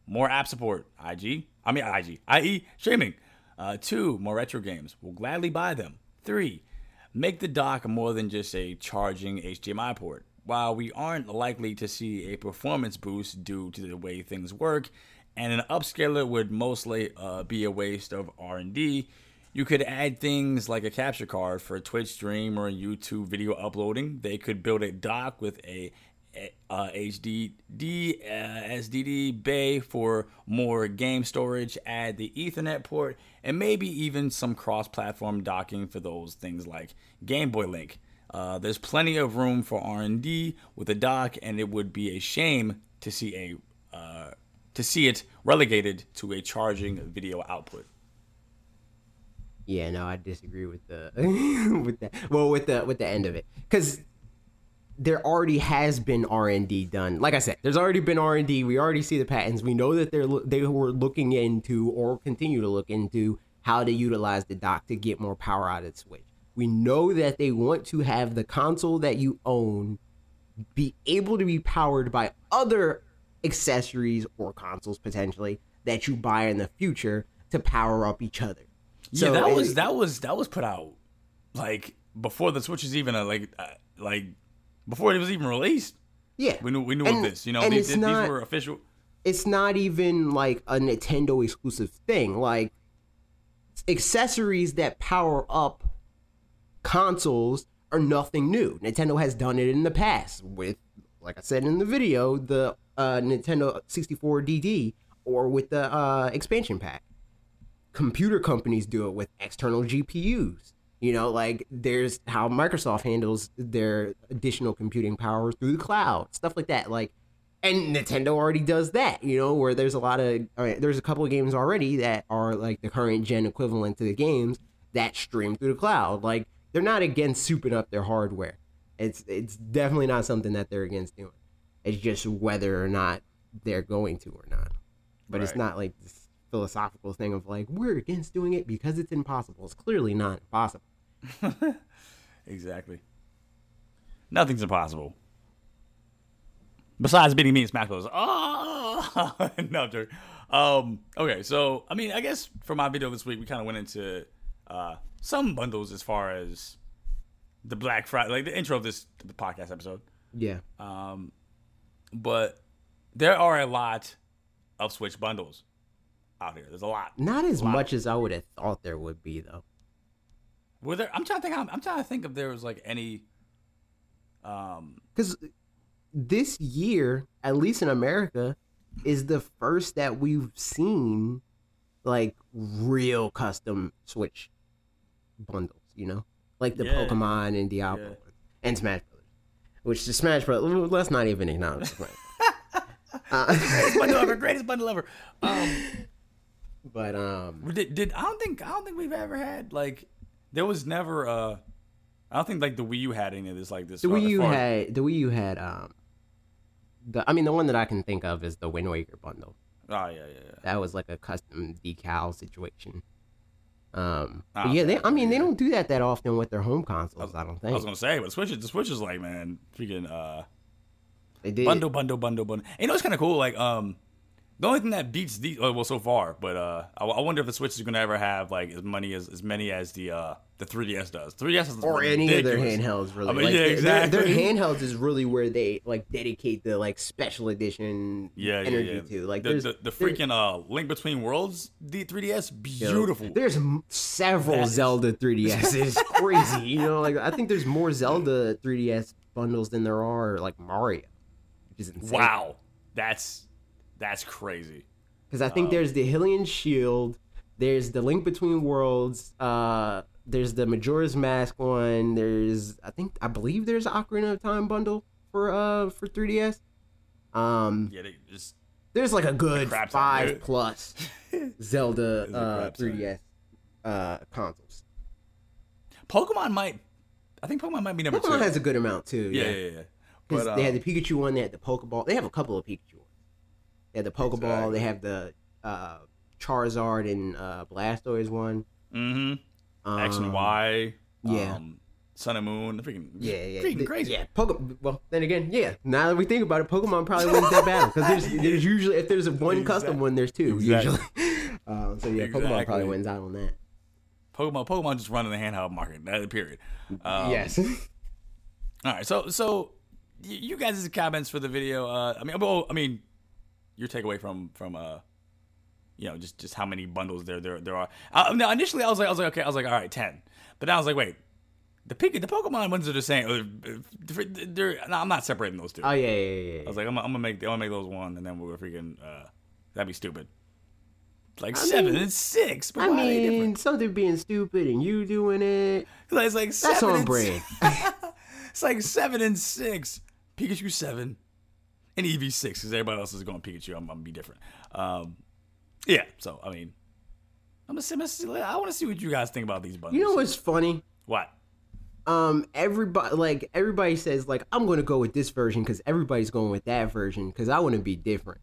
more app support, IG. I mean, IG, i.e., streaming. Uh, two, more retro games. We'll gladly buy them. Three, make the dock more than just a charging HDMI port. While we aren't likely to see a performance boost due to the way things work, and an upscaler would mostly uh, be a waste of R&D, you could add things like a capture card for a Twitch stream or a YouTube video uploading. They could build a dock with a, uh, HDD, uh, SDD bay for more game storage. Add the Ethernet port, and maybe even some cross-platform docking for those things like Game Boy Link. Uh, there's plenty of room for R&D with a dock, and it would be a shame to see a uh, to see it relegated to a charging video output. yeah, no, I disagree with the with that. Well, with the with the end of it, because there already has been R and D done. Like I said, there's already been R and D. We already see the patents. We know that they're they were looking into or continue to look into how to utilize the dock to get more power out of the Switch. We know that they want to have the console that you own be able to be powered by other accessories or consoles potentially that you buy in the future to power up each other. Yeah, So that was that was that was put out like before the Switch is even a, like uh, like before it was even released. yeah. We knew we knew And- of this. You know, and these, it's these not- were official. it's not even like a Nintendo exclusive thing. Like accessories that power up consoles are nothing new. Nintendo has done it in the past with, like I said in the video, the uh, Nintendo 64 DD or with the uh, expansion pack. Computer companies do it with external GPUs. You know, like there's how Microsoft handles their additional computing power through the cloud, stuff like that. Like, and Nintendo already does that. You know, where there's a lot of there's a couple of games already that are like the current gen equivalent to the games that stream through the cloud. Like, they're not against souping up their hardware. It's it's definitely not something that they're against doing. It's just whether or not they're going to or not. But it's not like this philosophical thing of like we're against doing it because it's impossible. It's clearly not impossible. Exactly. Nothing's impossible. Besides beating me in Smash Bros. Oh no, I'm. Um, okay, so I mean, I guess for my video this week, we kind of went into uh, some bundles as far as the Black Friday, like the intro of this the podcast episode. Yeah. Um, but there are a lot of Switch bundles out here. There's a lot. Not as Wow. much as I would have thought there would be though. Were there? I'm trying to think. I'm, I'm trying to think if there was like any. Um, Because this year, at least in America, is the first that we've seen like real custom Switch bundles. You know, like the Yeah. Pokemon and Diablo Yeah. and Smash Brothers. Which the Smash Brothers, let's not even acknowledge. Uh, greatest bundle ever. Greatest bundle ever. Um, But um, Did, did I don't think I don't think we've ever had like there was never uh I don't think like the Wii U had any of this like this. the Wii U far had the Wii U had um, the I mean the one that I can think of is the Wind Waker bundle. Oh yeah, yeah, yeah. That was like a custom decal situation. Um, Ah, yeah, they, I mean they don't do that that often with their home consoles. I don't think. I was gonna say, but Switch is the Switch is like man, freaking uh they did. bundle, bundle, bundle, bundle. And you know it's kind of cool. Like um, the only thing that beats the uh, well so far, but uh, I, I wonder if the Switch is gonna ever have like as many as as many as the uh the 3DS does. 3DS is or any of their ridiculous. handhelds really. I mean, like, yeah, their- their- Their, handhelds is really where they like dedicate the like special edition Yeah, yeah, energy yeah. to. Like the, the, the freaking uh Link Between Worlds, the 3DS, you know, beautiful. There's several That is- Zelda 3DS. It's crazy. You know, like I think there's more Zelda 3DS bundles than there are like Mario, which is insane. Wow, that's that's crazy. Because I think Um, there's the Hylian Shield, there's the Link Between Worlds, uh, there's the Majora's Mask one. There's I think I believe there's Ocarina of Time bundle for uh for 3DS. Um, Yeah, they just there's like a good five plus Zelda uh, 3DS uh, consoles. Pokemon might. I think Pokemon might be number Pokemon two. has a good amount too. yeah, Yeah, yeah, yeah. But they uh, had the Pikachu one, they had the Pokeball. They have a couple of Pikachu. They had the Pokeball. Exactly. They have the uh, Charizard and uh, Blastoise one. mm-hmm. X and Um, Y. yeah. Um, Sun and Moon. Freaking, Yeah, yeah, freaking th- crazy. Yeah, Pokemon. Well, then again, yeah. Now that we think about it, Pokemon probably wins that battle because there's there's usually if there's a one Exact- custom one, there's two Exactly. usually. um, so yeah, Pokemon probably wins out on that. Pokemon, Pokemon just running the handheld market. That period. Um, yes. All right. So, so you guys' comments for the video. Uh, I mean, well, I mean, your takeaway from from uh, you know, just just how many bundles there there there are. Uh, now, initially, I was like, I was like, okay, I was like, all right, ten. But now I was like, wait, the Pika, the Pokemon ones are the same. Uh, They're, no, I'm not separating those two. oh yeah, yeah, yeah. yeah. I was like, I'm, I'm gonna make, I'm gonna make those one, and then we're freaking. Uh, that'd be stupid. Like I seven mean- and six, but I why are they mean, different? something being stupid and you doing it. It's like That's seven on and brand. It's like seven and six. Pikachu seven, and Eevee six because everybody else is going Pikachu. I'm, I'm gonna be different. Um, yeah. So I mean, I'm gonna see. I'm gonna see I want to see what you guys think about these bundles. You know what's funny? what? Um, everybody like everybody says like I'm gonna go with this version because everybody's going with that version because I want to be different.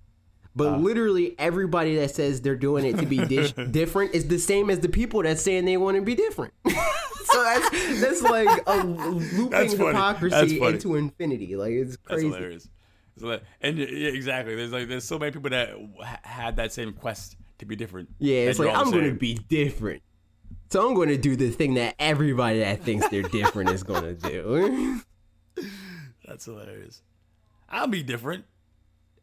But Uh. literally everybody that says they're doing it to be dish- different is the same as the people that's saying they want to be different. so that's that's like a looping That's hypocrisy into infinity. Like it's That's crazy. And yeah, exactly. There's like there's so many people that had that same quest to be different. Yeah, it's like I'm gonna be different. So I'm gonna do the thing that everybody that thinks they're different is gonna do. That's hilarious. I'll be different.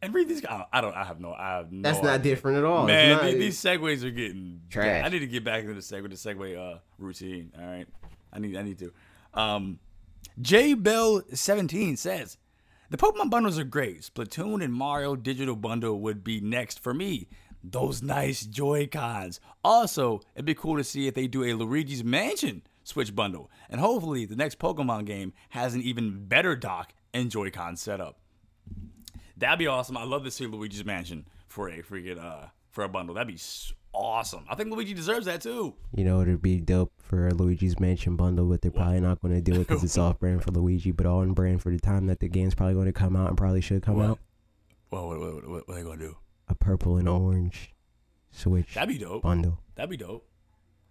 And read these. I don't. I, don't, I have no. I have no. That's not different at all. Man, not- these, these segues are getting Trash. I need to get back into the segue, the segue uh, routine. All right, I need, I need to. Um, J Bell seventeen says the Pokemon bundles are great. Splatoon and Mario Digital Bundle would be next for me. Those nice Joy Cons. Also, it'd be cool to see if they do a Luigi's Mansion Switch bundle, and hopefully the next Pokemon game has an even better dock and Joy-Con setup. That'd be awesome. I love to see Luigi's Mansion for a freaking uh for a bundle. That'd be awesome. I think Luigi deserves that too. You know, it'd be dope for a Luigi's Mansion bundle, but they're probably not going to do it because it's off brand for Luigi, but on brand for the time that the game's probably going to come out and probably should come What? out. Well, what, what, what, what, are they gonna do? A purple and orange Switch That'd be dope. bundle. That'd be dope.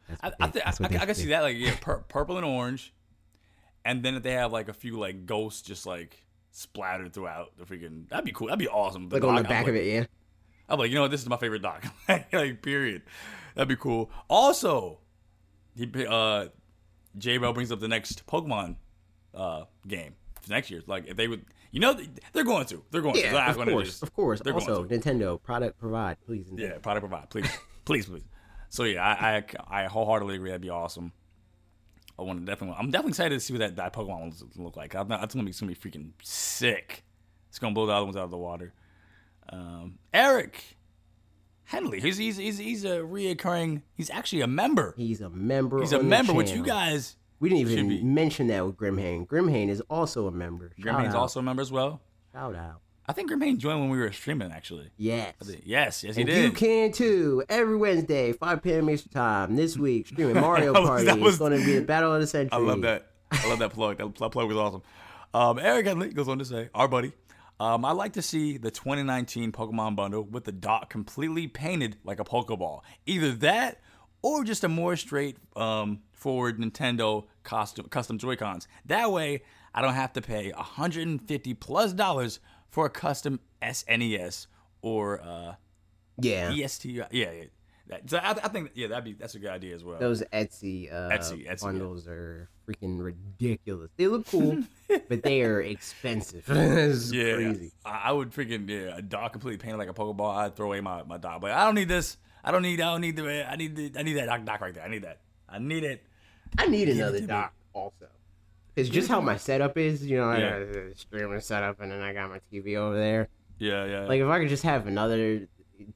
That's I, what I, they- thi- I, that's what I, they I can see did. that like yeah, pur- purple and orange, and then if they have like a few like ghosts just like splattered throughout the freaking, that'd be cool. That'd be awesome. Like on the back of it, yeah. I'm like, you know what? This is my favorite doc. like, period. That'd be cool. Also, he uh, J Bell brings up the next Pokemon uh game for next year. Like, if they would, you know, they're going to. They're going to. Yeah, not of course, just- of course. they're going Also, to. Nintendo product provide, please. Nintendo. Yeah, product provide, please, please, please. So yeah, I, I I wholeheartedly agree. That'd be awesome. I want to definitely. I'm definitely excited to see what that, that Pokemon ones look like. I'm not, that's gonna be it's gonna be freaking sick. It's gonna blow the other ones out of the water. Um, Eric Henley, he's he's he's, he's a reoccurring. He's actually a member. He's a member. He's a member, which you guys. We didn't even mention that with Grimhane. Grimhane is also a member. Shout Grimhane's out. also a member as well. Shout out. I think Jermaine joined when we were streaming. Actually, Yes. yes, yes, he And did. you can too. Every Wednesday, 5 p.m. Eastern Time. This week, streaming Mario That was- Party. that was- it's going to be the battle of the century. I love that. I love that plug. That that plug was awesome. Um, Eric Henley goes on to say, our buddy, um, I like to see the 2019 Pokemon bundle with the dot completely painted like a Pokeball. Either that or just a more straight um, forward Nintendo custom, custom Joy-Cons. That way, I don't have to pay 150 plus dollars for a custom SNES or uh, Yeah. EST. Yeah, yeah. That, so I, I think, yeah, that'd be that's a good idea as well. Those Etsy, uh, Etsy, Etsy, bundles are freaking ridiculous. They look cool, but they are expensive. it's Yeah, crazy. I, I would freaking yeah, a dog completely painted like a Pokeball. I'd throw away my, my dog, but I don't need this. I don't need. I don't need the. I need the. I need that doc, doc right there. I need that. I need it. I need it another to me. dock also. It's just how my setup is. You know, I Yeah. got a streaming setup, and then I got my TV over there. Yeah, yeah. Like if I could just have another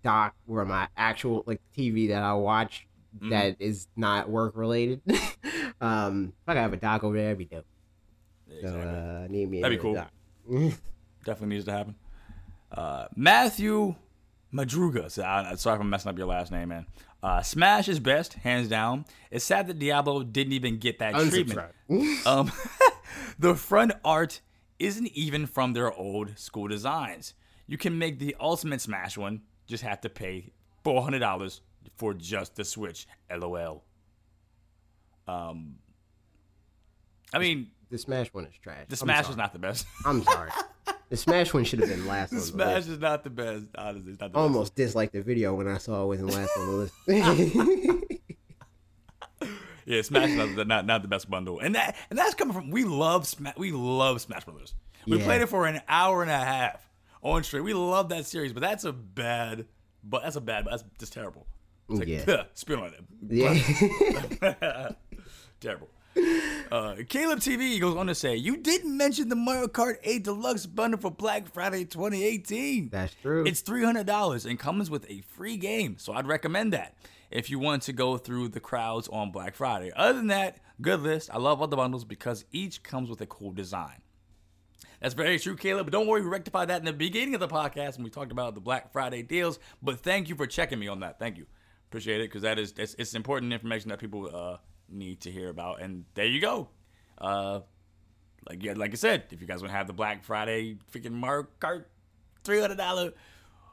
dock where my actual like TV that I watch Mm-hmm. that is not work related. um, if I could have a dock over there, that'd be dope. So Exactly. uh, need me. That'd be cool. Definitely needs to happen. Uh, Matthew Madruga. So, sorry if I'm messing up your last name, man. Uh, Smash is best, hands down. It's sad that Diablo didn't even get that treatment. Um, the front art isn't even from their old school designs. You can make the ultimate Smash one, just have to pay four hundred dollars for just the Switch. LOL. Um, I mean, the Smash one is trash. the Smash is not the best. I'm sorry. The Smash one should have been last the on the Smash list. is not the best. Honestly, it's not the Almost disliked the video when I saw it wasn't last on the list. Yeah, Smash is not, the- not not the best bundle, and that and that's coming from we love Smash. We love Smash Brothers. We Yeah. played it for an hour and a half on stream. We love that series, but that's a bad. But that's a bad. That's just terrible. It's like, Yeah. spit on it. yeah. Terrible. Uh, Caleb TV goes on to say, "You didn't mention the Mario Kart 8 Deluxe bundle for Black Friday 2018. That's true. It's three hundred dollars and comes with a free game, so I'd recommend that if you want to go through the crowds on Black Friday. Other than that, good list. I love all the bundles because each comes with a cool design. That's very true, Caleb. But don't worry, we rectified that in the beginning of the podcast when we talked about the Black Friday deals. But thank you for checking me on that. Thank you, appreciate it because that is it's, it's important information that people uh, need to hear about. And there you go. Uh, like yeah, like I said, if you guys want to have the Black Friday freaking Mario Kart three hundred dollar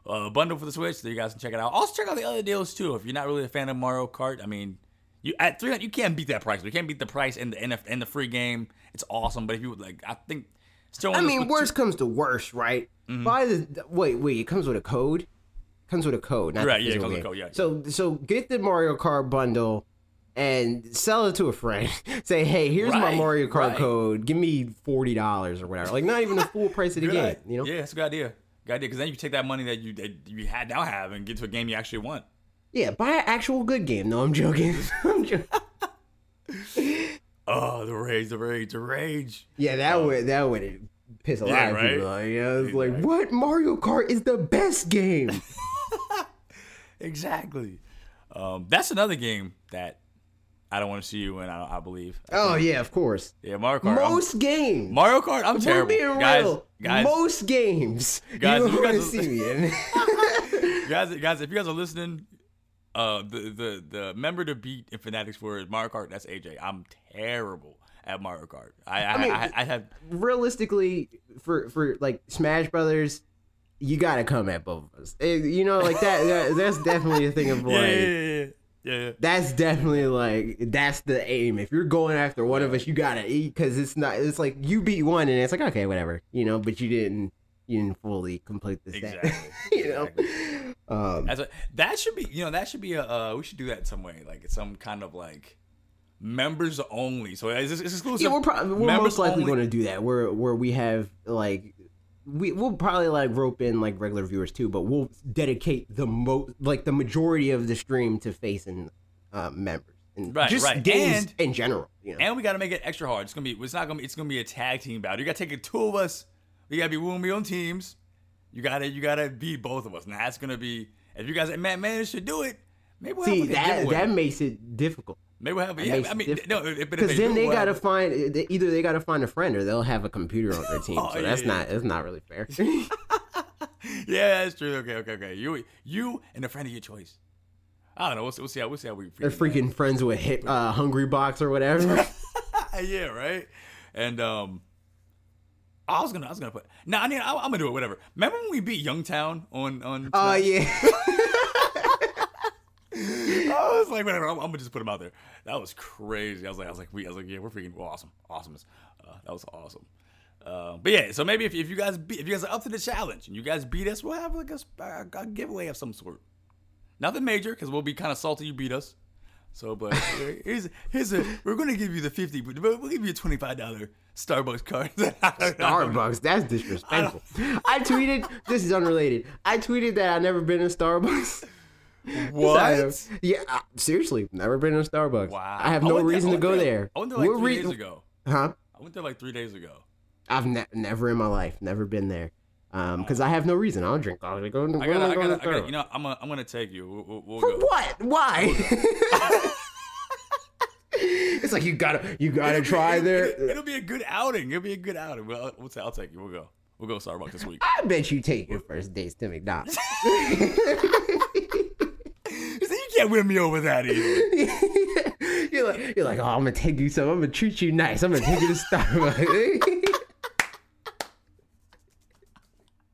uh, bundle for the Switch, you guys can check it out. Also check out the other deals too. If you're not really a fan of Mario Kart, I mean, you at three hundred, you can't beat that price. You can't beat the price in the in the, the free game. It's awesome. But if you like, I think still. I mean, worst comes to worst, right? Mm-hmm. Buy the wait, wait. It comes with a code. Comes with a code, not Right, yeah, it comes with a code, yeah. So, so get the Mario Kart bundle and sell it to a friend. Say, hey, here's my Mario Kart right. code. Give me forty dollars or whatever. Like, not even the full price of the game. idea. You know? Yeah, it's a good idea. Good idea because then you take that money that you that you had now have and get to a game you actually want. Yeah, buy an actual good game. No, I'm joking. I'm joking. Oh, the rage, the rage, the rage. Yeah, that would that would piss a Yeah, lot of right? people off. You know, it's like, what? Mario Kart is the best game. Exactly. Um, that's another game that I don't want to see you in. I, I believe. oh yeah, of course. Yeah, Mario Kart. I'm- Most games. Mario Kart. I'm We're terrible, being guys. real. Guys, Most games. Guys, you you don't want to see me in. guys, guys, if you guys are listening, uh, the the the member to beat in Fanatics for Mario Kart. That's AJ. I'm terrible at Mario Kart. I I, I, mean- I, have Realistically, for for like Smash Brothers, you gotta come at both of us. Eh, you know, like that. that that's definitely a thing of like. yeah, yeah, yeah, yeah, yeah, yeah. That's definitely like that's the aim. If you're going after one of us, you gotta eat because it's not. It's like you beat one, and it's like okay, whatever, you know. But you didn't. You didn't fully complete the. Exactly. you know. Um, a, that should be you know that should be a uh, we should do that in some way like some kind of like members only. So it's, it's exclusive. yeah, we're probably we're most likely only. going to do that. Where where we have like we we'll probably like rope in like regular viewers too, but we'll dedicate the most like the majority of the stream to facing uh, members and Right, just right. games And- in general. You know, And we got to make it extra hard. It's gonna be. It's not gonna be. It's gonna be a tag team battle. You got to take it two of us. We got to be. We gonna be on teams. You gotta. You gotta beat both of us. Now that's gonna be. If you guys man manage to do it, maybe we'll see have like a that that makes it difficult. maybe we'll have. Yeah, I mean, difficult. no. Because then do, they we'll gotta find they- either they gotta find a friend or they'll have a computer on their team. Oh, so yeah, that's yeah. not that's not really fair. yeah, that's true. Okay, okay, okay. You, you, and a friend of your choice. I don't know. We'll see. We'll see how. We'll see how we. They're freaking friends with hit, uh, Hungrybox or whatever. yeah, right. And um, I was gonna, I was gonna put. Nah, I mean, I, I'm gonna do it. Whatever. Remember when we beat Youngtown on on? Oh Smash? yeah. I was like, whatever. I'm, I'm gonna just put them out there. That was crazy. I was like, I was like, we, I was like, yeah, we're freaking awesome, awesome. Uh, that was awesome. Uh, but yeah, so maybe if, if you guys be, if you guys are up to the challenge and you guys beat us, we'll have like a, a, a giveaway of some sort. Nothing major because we'll be kind of salty you beat us. So, but here's here's a we're gonna give you the fifty, but we'll give you a twenty five dollar Starbucks cards. Starbucks, that's disrespectful. I, tweeted. This is unrelated. I tweeted that I've never been in Starbucks. What? Yeah, uh, seriously, never been in a Starbucks. Wow. I have no there- reason I to go there- there. I went there like We're three re- days ago. Huh? I went there like three days ago. I've ne- never in my life, never been there. Um, because I have no reason. I don't drink coffee. Go, I go- gotta, I go gotta, to I gotta, you know, I'm gonna, I'm gonna take you. We'll, we'll For go. what? Why? It's like you gotta, you gotta try there. It'll be a good outing. It'll be a good outing. Well, we'll I'll take you. We'll go. We'll go Starbucks this week. I bet you take your first dates to McDonald's. you can't win me over that either. you're like, you're like, oh, I'm gonna take you some. I'm gonna treat you nice. I'm gonna take you to Starbucks.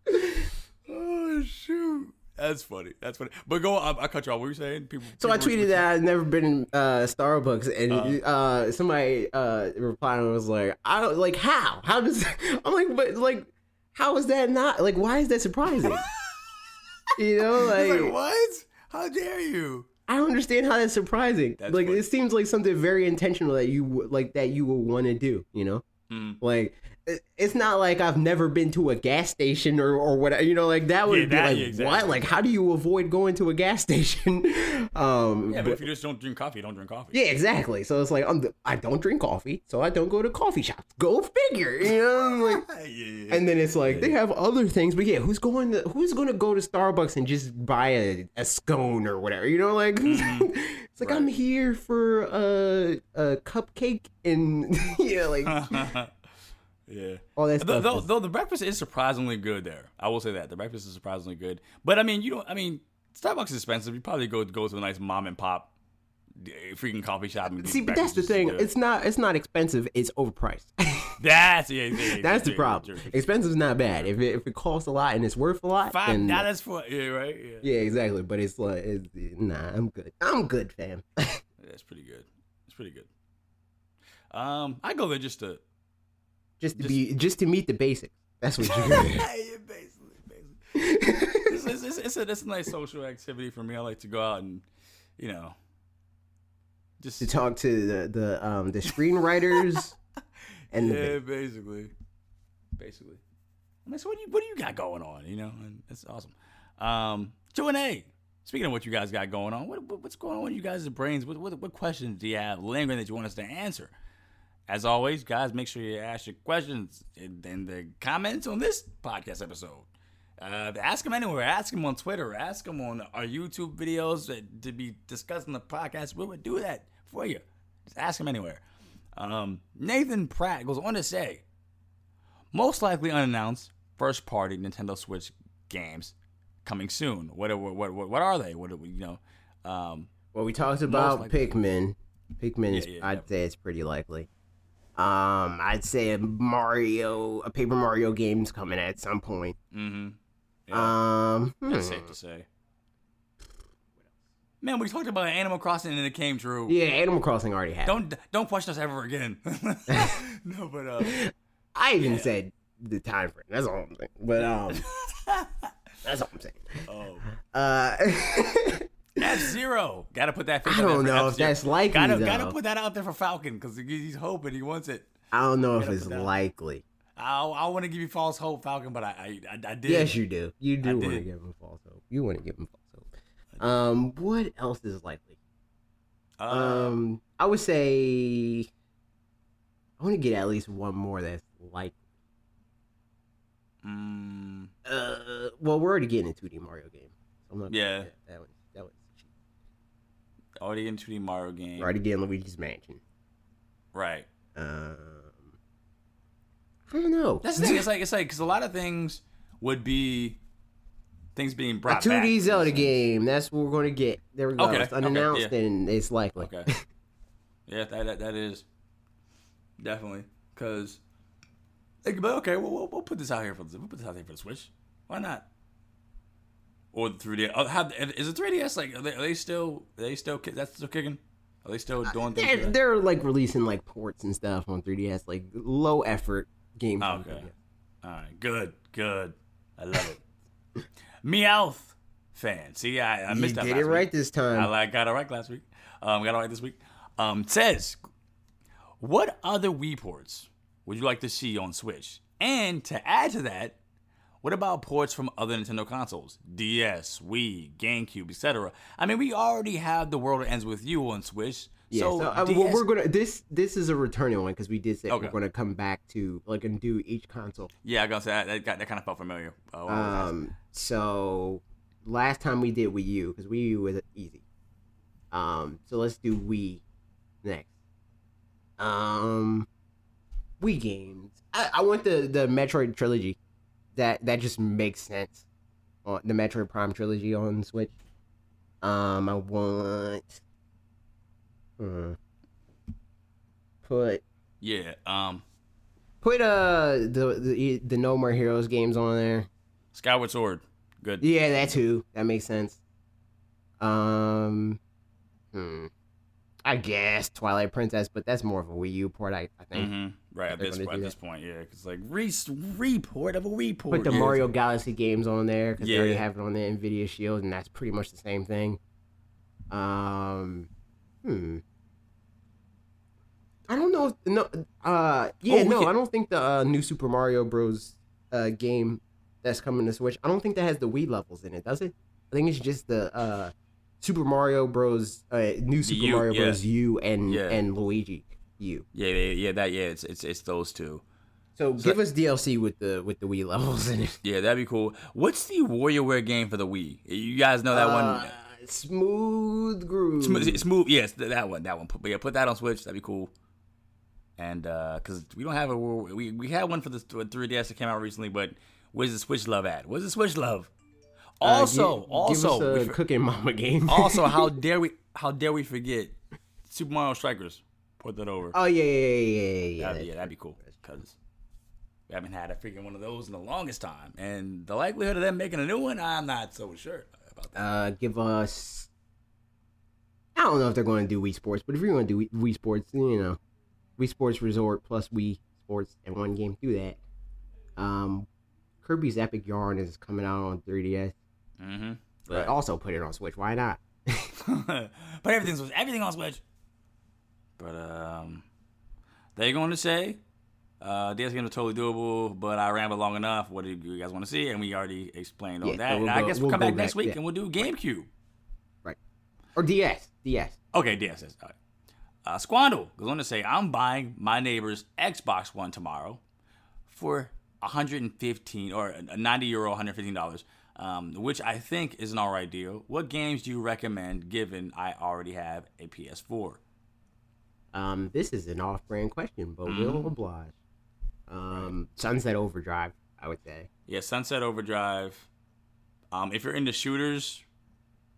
oh shoot, that's funny. That's funny. But go. I, I cut you off. What were you saying? People. so I tweeted that I've never been in uh, Starbucks, and uh, somebody uh, replied and was like, I don't like how. How does? I'm like, but like, how is that not like? Why is that surprising? you know, like, like what? How dare you? I don't understand how that's surprising. That's like funny. it seems like something very intentional that you like that you will want to do. You know, Mm. like it's not like I've never been to a gas station or or whatever. You know, like that would Yeah, be that- like yeah, exactly. what? Like how do you avoid going to a gas station? um, Yeah, but but- if you just don't drink coffee, you don't drink coffee. yeah, exactly. So it's like I'm the, I don't drink coffee, so I don't go to coffee shops. Go figure. You know, like. yeah. And then it's like they have other things, but yeah, who's going to who's going to go to Starbucks and just buy a, a scone or whatever? You know, like it's like I'm here for a a cupcake and yeah, like yeah. all that Though, stuff. though, though the breakfast is surprisingly good there. I will say that the breakfast is surprisingly good. But I mean, you don't. I mean, Starbucks is expensive. You probably go go to a nice mom and pop freaking coffee shop. And See, but that's the thing. It's not it's not expensive. It's overpriced. that's yeah, yeah, yeah, that's the problem. Expensive is not bad. If it, if it costs a lot and it's worth a lot, Five dollars for yeah, right? Yeah. yeah, exactly. But it's like it's, nah, I'm good. I'm good, fam. that's pretty good. It's pretty good. Um, I go there just to just to Just- be just to meet the basics. That's what you yeah, get. basically, basically. it's, it's, it's, it's, a, it's a nice social activity for me. I like to go out and, you know, just to talk to the the um the screenwriters and the yeah, basically, basically. I mean, so what do you what do you got going on? You know, and that's awesome. Um, Q and A. Speaking of what you guys got going on, what, what what's going on with you guys' brains? What, what what questions do you have lingering that you want us to answer? As always, guys, make sure you ask your questions in, in the comments on this podcast episode. Uh, ask them anywhere. Ask them on Twitter. Ask them on our YouTube videos to be discussed the podcast. We would do that for you. Just ask them anywhere. Um, Nathan Pratt goes on to say, most likely unannounced first party Nintendo Switch games coming soon. What are, what what what are they? What are we, you know? Um, Well, we talked about. Pikmin. Pikmin is, Yeah, yeah, I'd yeah. say it's pretty likely. Um, I'd say a Mario, a Paper Mario game's coming at some point. mm-hmm. Um, That's hmm. safe to say. Man, we talked about Animal Crossing and it came true. yeah, Animal Crossing already happened. Don't don't question us ever again. no, but uh, I even said the time frame. That's all I'm saying. But um, that's all I'm saying. oh, Uh, F Zero. Got to put that. I don't know if that's likely, Gotta though. gotta put that out there for Falcon because he's hoping he wants it. I don't know if it's likely. I I want to give you false hope, Falcon, but I I, I, I did. Yes, you do. You do want to give him false hope. You want to give him false hope. Um, what else is likely? Uh, Um, I would say I want to get at least one more that's like. mm, Uh, well, we're already getting a 2D Mario game. So I'm not Yeah. that, that was that was cheap. Already in 2D Mario game. Already getting Luigi's Mansion. Right. Um, I don't know. That's the thing. It's like it's like because a lot of things would be things being brought back. 2D Zelda game. That's what we're going to get. There we go. Okay, It's okay, unannounced yeah. and it's likely. Okay. yeah, that, that that is definitely because. But okay, well, we'll, we'll put this out here for the we'll put this out here for the Switch. Why not? Or the 3DS. Oh, how, is it 3DS? Like, are they, are they still? Are they still? That's still kicking. Are they still doing things? They're, they're like releasing like ports and stuff on 3DS, like low effort games. Oh, okay. All right. Good. Good. I love it. Meowth fan. See, I, I You missed that. did it right week. this time. I like got it right last week. Um, got it right this week. Um, says, what other Wii ports would you like to see on Switch? And to add to that, what about ports from other Nintendo consoles? DS, Wii, GameCube, etc. I mean, we already have The World Ends With You on Switch. Yeah, so, so, uh, DS we're gonna this this is a returning one because we did say Okay. we're gonna come back to like and do each console. yeah, I gotta say that, that, got, that kind of felt familiar. Uh. Um, so last time we did Wii U because Wii U was easy. Um, so let's do Wii next. Um, Wii games. I, I want the the Metroid trilogy. That that just makes sense. On the Metroid Prime trilogy on Switch. Um, I want. Hmm. Put yeah. Um, put uh the the the No More Heroes games on there. Skyward Sword. Good. Yeah, that too. That makes sense. Um, hmm. I guess Twilight Princess, but that's more of a Wii U port, I, I think. hmm Right at this at this point, yeah, because like re- report of a report. Put the yeah. Mario Galaxy games on there because they already have it on the Nvidia Shield, and that's pretty much the same thing. Um, hmm. I don't know. If, no, uh, yeah, Oh, no, can- I don't think the uh, new Super Mario Bros. Uh, game that's coming to Switch. I don't think that has the Wii levels in it, does it? I think it's just the uh, Super Mario Bros. Uh, new Super U, Mario yeah. Bros. U and Yeah. and Luigi U. Yeah, yeah, yeah, that yeah, it's it's it's those two. So, give us DLC with the with the Wii levels in it. Yeah, that'd be cool. What's the WarioWare game for the Wii? You guys know that Uh, one? Smooth groove. Smooth, smooth. Yes, th- that one. That one. Put, yeah, put that on Switch. That'd be cool. And because we don't have a we we had one for the 3DS that came out recently, but where's the Switch love at? Where's the Switch love? Uh, Also, also, give us a for- cooking mama game. also, how dare we? How dare we forget Super Mario Strikers? Put that over. oh yeah, yeah, yeah, yeah, yeah. That'd be, yeah, that'd be cool because we haven't had a freaking one of those in the longest time, and the likelihood of them making a new one, I'm not so sure about that. Uh, give us. I don't know if they're going to do Wii Sports, but if you're going to do Wii- Sports, you know, Wii Sports Resort plus Wii Sports in one game, do that. Um, Kirby's Epic Yarn is coming out on 3DS, Mm-hmm. but also put it on Switch. Why not? but everything's everything on Switch. But um, they're going to say uh, DS games are totally doable, but I rambled long enough. What do you guys want to see? And we already explained all Yeah, that. so we'll And I guess we'll, come go back next back, week yeah. and we'll do GameCube. Right. Or DS, DS. Okay, DSS. All right. Uh, Squandle goes on to say, I'm buying my neighbor's Xbox One tomorrow for 115 or a 90 euro, 115 dollars, um, which I think is an all right deal. What games do you recommend? Given I already have a PS4. Um, this is an off-brand question, but Mm-hmm. we'll oblige. Um, Sunset Overdrive, I would say. Yeah, Sunset Overdrive. Um, if you're into shooters,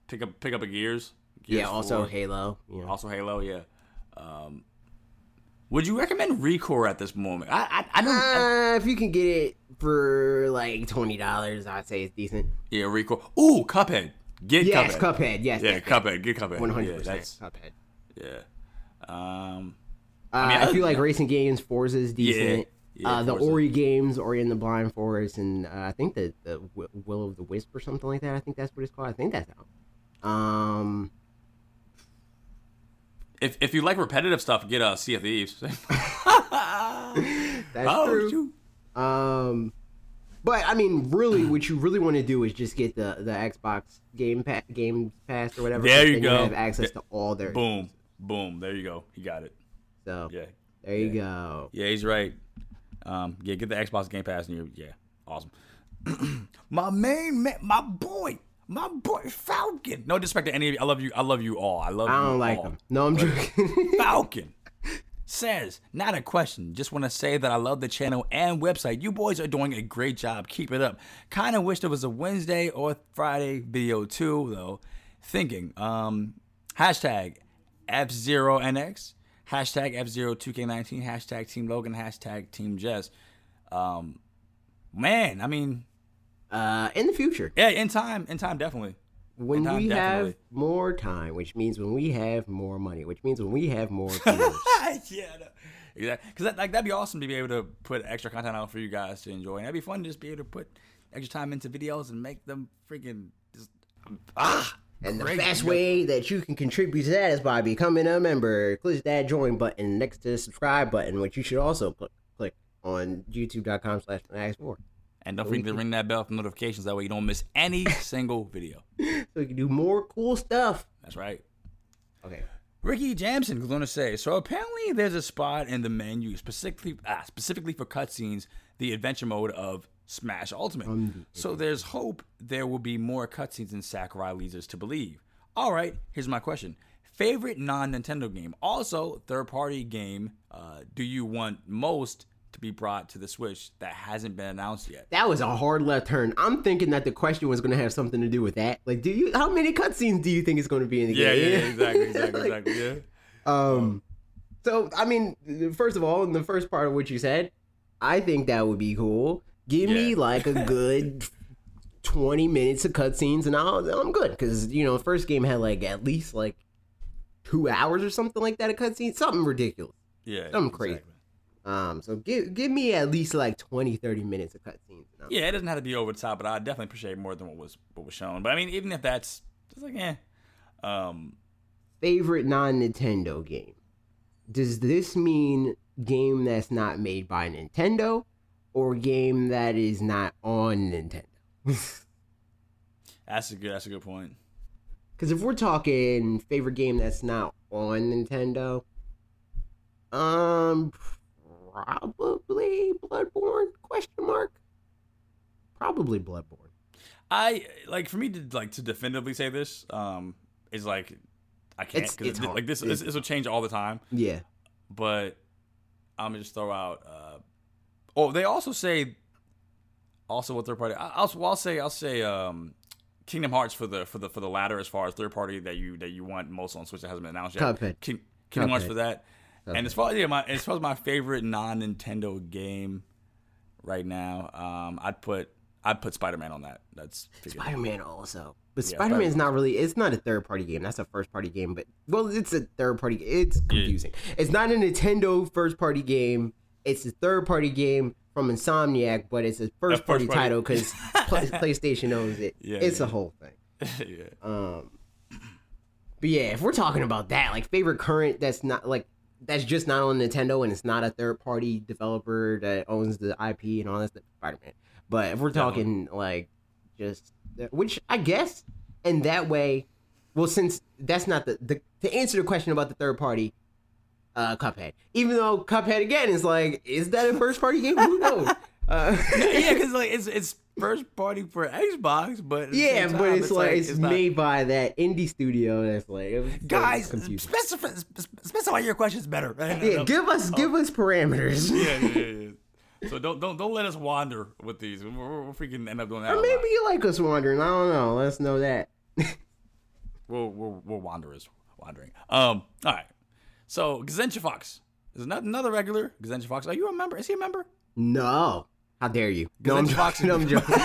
pick up pick up a Gears. Gears yeah, also 4. Halo. Know. also Halo. Yeah. Um, would you recommend Recore at this moment? I I, I don't. I- Uh, if you can get it for like twenty dollars, I'd say it's decent. yeah, Recore. Ooh, Cuphead. Get Yes, Cuphead. Cuphead. Yes, Yeah, yes, Cuphead. Get Cuphead. Yeah, hundred percent. Cuphead. yeah. Um, Uh, mean, I, other feel like racing games, Forza is decent. yeah, uh, the Forza. Ori games, Ori and the Blind Forest, and uh, I think the the Will of the Wisp or something like that. I think that's what it's called. I think that's out. Um, if if you like repetitive stuff, get uh, Sea of Thieves. that's oh, true. shoot. Um, but I mean, really, what you really want to do is just get the the Xbox Game pa- Game Pass or whatever. There you go. have access to all their. Boom, boom. There you go. He got it. So Yeah. there you go. Yeah, he's right. Um, yeah, get the Xbox Game Pass and you yeah, awesome. my main man, my boy, my boy Falcon. No disrespect to any of you. I love you. I love you all. I love I don't like all. them. No, I'm joking. Falcon. says, not a question. Just want to say that I love the channel and website. You boys are doing a great job. Keep it up. Kind of wish there was a Wednesday or Friday video too, though. Thinking, um, hashtag F0NX, hashtag F02K19, hashtag Team Logan, hashtag Team Jess. Um, man, I mean, Uh, in the future, yeah, in time, in time, definitely. when time, we definitely. have more time, which means when we have more money, which means when we have more viewers. yeah, no. exactly. Because that, like that'd be awesome to be able to put extra content out for you guys to enjoy, and that'd be fun to just be able to put extra time into videos and make them freaking just ah. And the great. best way that you can contribute to that is by becoming a member. Click that join button next to the subscribe button, which you should also put, click on youtube.com slash fanatics4. And don't forget to ring that bell for notifications. That way you don't miss any single video. So we can do more cool stuff. That's right. Okay. Ricky Jamson was going to say, so apparently there's a spot in the menu specifically ah, specifically for cutscenes, the adventure mode of Smash Ultimate. Um, so there's hope there will be more cutscenes in Sakurai leads us to believe. All right, here's my question. Favorite non-Nintendo game, also third-party game, uh, do you want most to be brought to the Switch that hasn't been announced yet? That was a hard left turn. I'm thinking that the question was going to have something to do with that. Like, do you? How many cutscenes do you think is going to be in the Yeah, game? yeah, yeah, exactly, exactly, Like, exactly. Yeah. Um, so I mean, first of all, in the first part of what you said, I think that would be cool. Give me like a good twenty minutes of cutscenes, and I'll, I'm good because you know, the first game had like at least like two hours or something like that of cutscenes, something ridiculous. Yeah. Something crazy. Um, so give give me at least like 20, 30 minutes of cutscenes. Yeah, it doesn't have to be over the top, but I definitely appreciate more than what was what was shown. But I mean, even if that's just like, eh, um, Favorite non Nintendo game. Does this mean game that's not made by Nintendo or game that is not on Nintendo? that's a good that's a good point. Because if we're talking favorite game that's not on Nintendo, um, probably Bloodborne? Question mark. Probably Bloodborne. I like for me to like to definitively say this, um, is like I can't It's- it- like this this, this will change all the time. Yeah. But I'm gonna just throw out. Uh, oh, they also say also what third party. I- I'll I'll say I'll say um, Kingdom Hearts for the for the for the latter as far as third party that you that you want most on Switch that hasn't been announced yet. Cuphead. King, Kingdom Hearts for that. And as far as yeah, my as far as my favorite non Nintendo game right now, um, I'd put I'd put Spider Man on that. That's Spider Man also. But Yeah, Spider Man is not really. It's not a third party game. That's a first party game. But well, it's a third party. It's confusing. It's not a Nintendo first party game. It's a third party game from Insomniac, but it's a first party party. title because PlayStation owns it. Yeah, it's yeah. a whole thing. yeah. Um, but yeah, if we're talking about that, like favorite current, that's not like that's just not on Nintendo and it's not a third party developer that owns the IP and all that stuff. Spider Man. But if we're talking like just which I guess in that way, well, since that's not the, the to answer the question about the third party, uh, Cuphead. Even though Cuphead again is like, is that a first party game? Who knows? Uh, yeah, because like it's it's first party for Xbox, but Yeah, same but time, it's, like, it's, not- made by that indie studio that's like guys. Specify, specify your questions better. Yeah, give us give us parameters. yeah, yeah, yeah. So don't don't don't let us wander with these. We're, we're, we're freaking end up doing that. Or maybe you like us wandering. I don't know. Let's know that. we're, we're we're wanderers wandering. Um. All right. So Gazentia Fox is another, another regular Gazentia Fox. Are you a member? Is he a member? No. How dare you? No, I'm Fox. joking. No, I'm joking.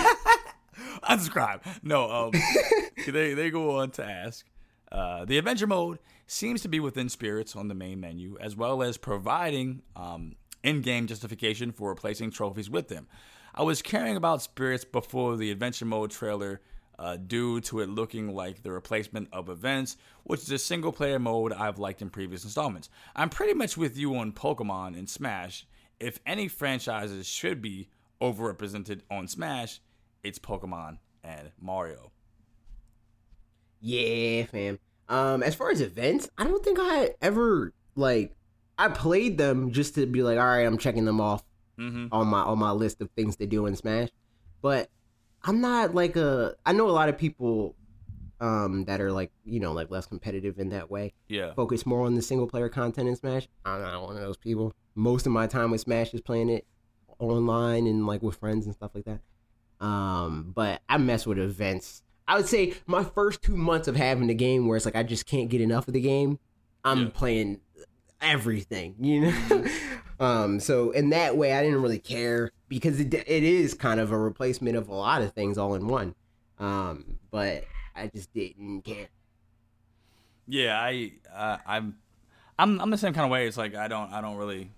Unsubscribe. No, um, they they go on to ask. Uh, the adventure mode seems to be within spirits on the main menu, as well as providing um, in-game justification for replacing trophies with them. I was caring about spirits before the adventure mode trailer, uh, due to it looking like the replacement of events, which is a single-player mode I've liked in previous installments. I'm pretty much with you on Pokemon and Smash. If any franchises should be overrepresented on Smash, it's Pokemon and Mario. yeah, fam. Um, as far as events, I don't think I ever like I played them just to be like, all right, I'm checking them off Mm-hmm. on my on my list of things to do in Smash. But I'm not like a. I know a lot of people um, that are like you know like less competitive in that way. Yeah. Focus more on the single player content in Smash. I'm not one of those people. Most of my time with Smash is playing it online and like with friends and stuff like that. Um, but I mess with events. I would say my first two months of having the game where it's like I just can't get enough of the game. I'm Yeah. playing everything, you know. um, so in that way, I didn't really care because it it is kind of a replacement of a lot of things all in one. Um, but I just didn't care. Yeah, I uh, I'm I'm I'm the same kind of way. It's like I don't I don't really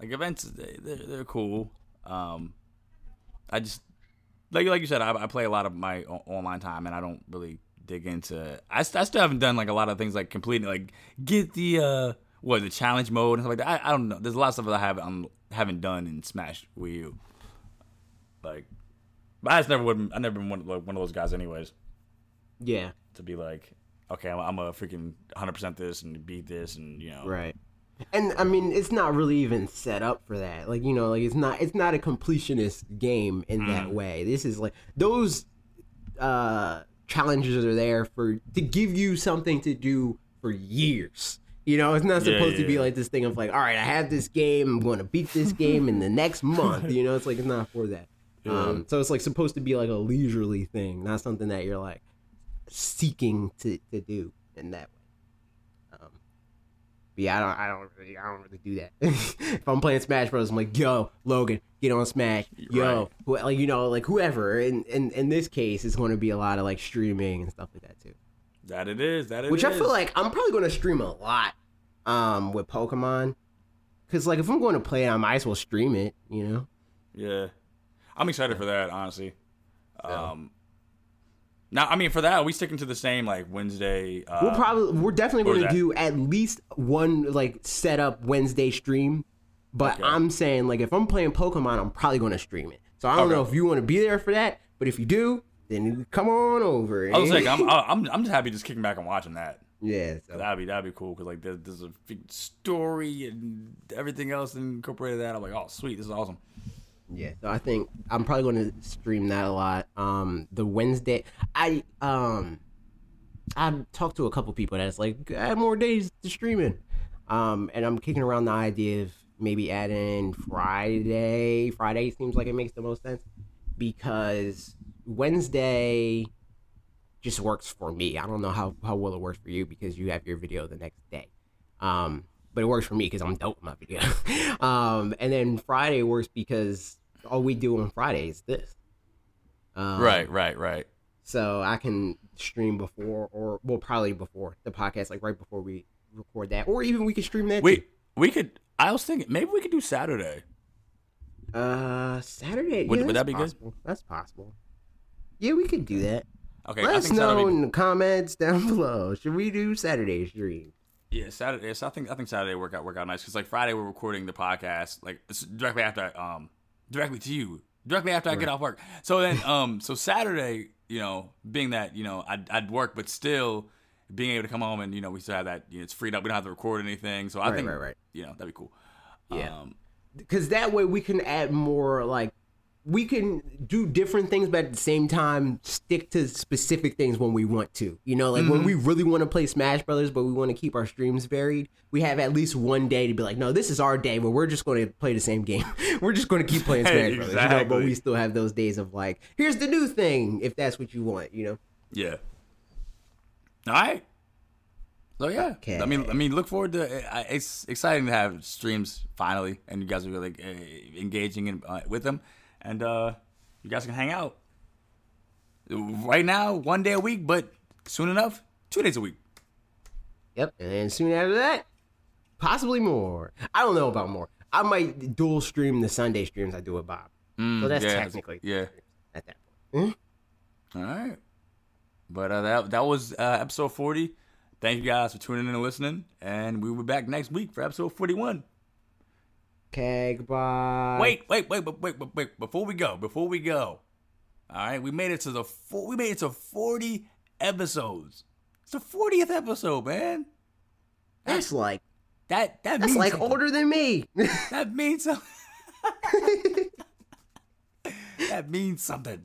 like events. they- They're, they're cool. Um, I just like like you said, I, I play a lot of my o- online time, and I don't really dig into. I, I still haven't done like a lot of things like completing like get the uh what the challenge mode and stuff like that. I, I don't know. There's a lot of stuff that I haven't haven't done in Smash Wii U. Like, but I just never would. I never been one, like, one of those guys, anyways Yeah, to be like, okay, I'm, I'm a freaking 100% this and beat this and you know, right. And I mean, it's not really even set up for that. Like you know, like it's not it's not a completionist game in that way. This is like those uh challenges are there for to give you something to do for years. You know, it's not Yeah, supposed to be like this thing of like, all right, I have this game, I'm going to beat this game in the next month. You know, it's like it's not for that. Um, so it's like supposed to be like a leisurely thing, not something that you're like seeking to, to do in that way. Um, but yeah, I don't, I don't really, I don't really do that. if I'm playing Smash Bros, I'm like, yo, Logan, get on Smash, yo, Right. who, like you know, like whoever. And in, in this case, it's going to be a lot of like streaming and stuff like that too. That it is, that it Which I feel like I'm probably going to stream a lot, um, with Pokemon, because like if I'm going to play it, I might as well stream it. You know. yeah, I'm excited for that, honestly. Um, now, I mean, for that, are we sticking to the same like Wednesday? Uh, We'll probably we're definitely going to do at least one like set up Wednesday stream. But Okay. I'm saying like if I'm playing Pokemon, I'm probably going to stream it. So I don't know if you want to be there for that, but if you do, then come on over. I was eh? like, I'm, I'm, I'm just happy just kicking back and watching that. yeah. So. That'd be that'd be cool because like there's, there's a story and everything else incorporated that. I'm like, oh sweet, this is awesome. Yeah, so I think I'm probably going to stream that a lot. Um, the Wednesday, I um, I talked to a couple people that's like add more days to streaming. Um, and I'm kicking around the idea of maybe adding Friday. Friday seems like it makes the most sense because Wednesday just works for me. I don't know how how well it works for you because you have your video the next day. Um, but it works for me because I'm dope with my video. um, and then Friday works because all we do on Friday is this. Um, right, right, right. So I can stream before, or well, probably before the podcast, like right before we record that, or even we could stream that. Wait, we could. I was thinking maybe we could do Saturday. uh, Saturday. Would- yeah, would that be good? That's possible. Yeah, we could do that. Okay, Let I us think know Saturday. in the comments down below. Should we do Saturday stream? Yeah, Saturday. So I think I think Saturday work out work out nice because like Friday we're recording the podcast like directly after um directly to you directly after I get off work. So then um so Saturday you know being that you know I'd, I'd work but still being able to come home and you know we still have that you know, it's freed up we don't have to record anything so I Right, think right, right. you know that'd be cool. Yeah. Um, because that way we can add more like we can do different things but at the same time stick to specific things when we want to you know like when we really want to play smash brothers but we want to keep our streams varied we have at least one day to be like no this is our day but we're just going to play the same game we're just going to keep playing smash brothers you know but we still have those days of like here's the new thing if that's what you want you know Yeah. All right. So yeah, Okay. I mean, I mean, look forward to. It's exciting to have streams finally, and you guys are really uh, engaging in, uh, with them, and uh, you guys can hang out. Right now, one day a week, but soon enough, two days a week. Yep. And then soon after that, possibly more. I don't know about more. I might dual stream the Sunday streams I do with Bob. so that's yeah, technically yeah. at that point. All right. But uh, that that was uh, episode forty. Thank you guys for tuning in and listening, and we will be back next week for episode forty-one. Okay, goodbye. Wait, wait, wait, wait, wait, wait, wait. Before we go, before we go, all right, we made it to the four, we made it to forty episodes. It's the fortieth episode, man. That's like That that that's means like something. older than me. That means something. that means something.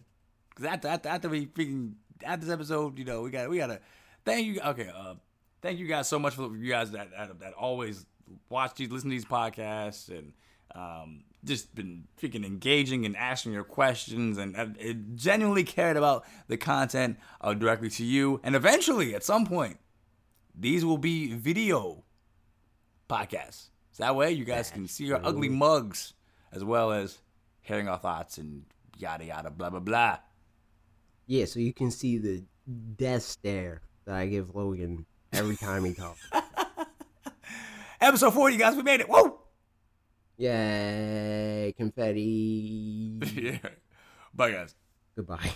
Cause after, after, after we freaking at this episode, you know, we got we gotta thank you. Okay, uh, thank you guys so much for you guys that that, that always watch these, listen to these podcasts, and um, just been freaking engaging and asking your questions, and uh, genuinely cared about the content uh, directly to you. And eventually, at some point, these will be video podcasts. So that way, you guys can see our ugly mugs as well as hearing our thoughts and yada yada blah blah blah. Yeah, so you can see the death stare that I give Logan every time he talks. Episode 40, guys. We made it. Woo! Yay, confetti. yeah. Bye, guys. Goodbye.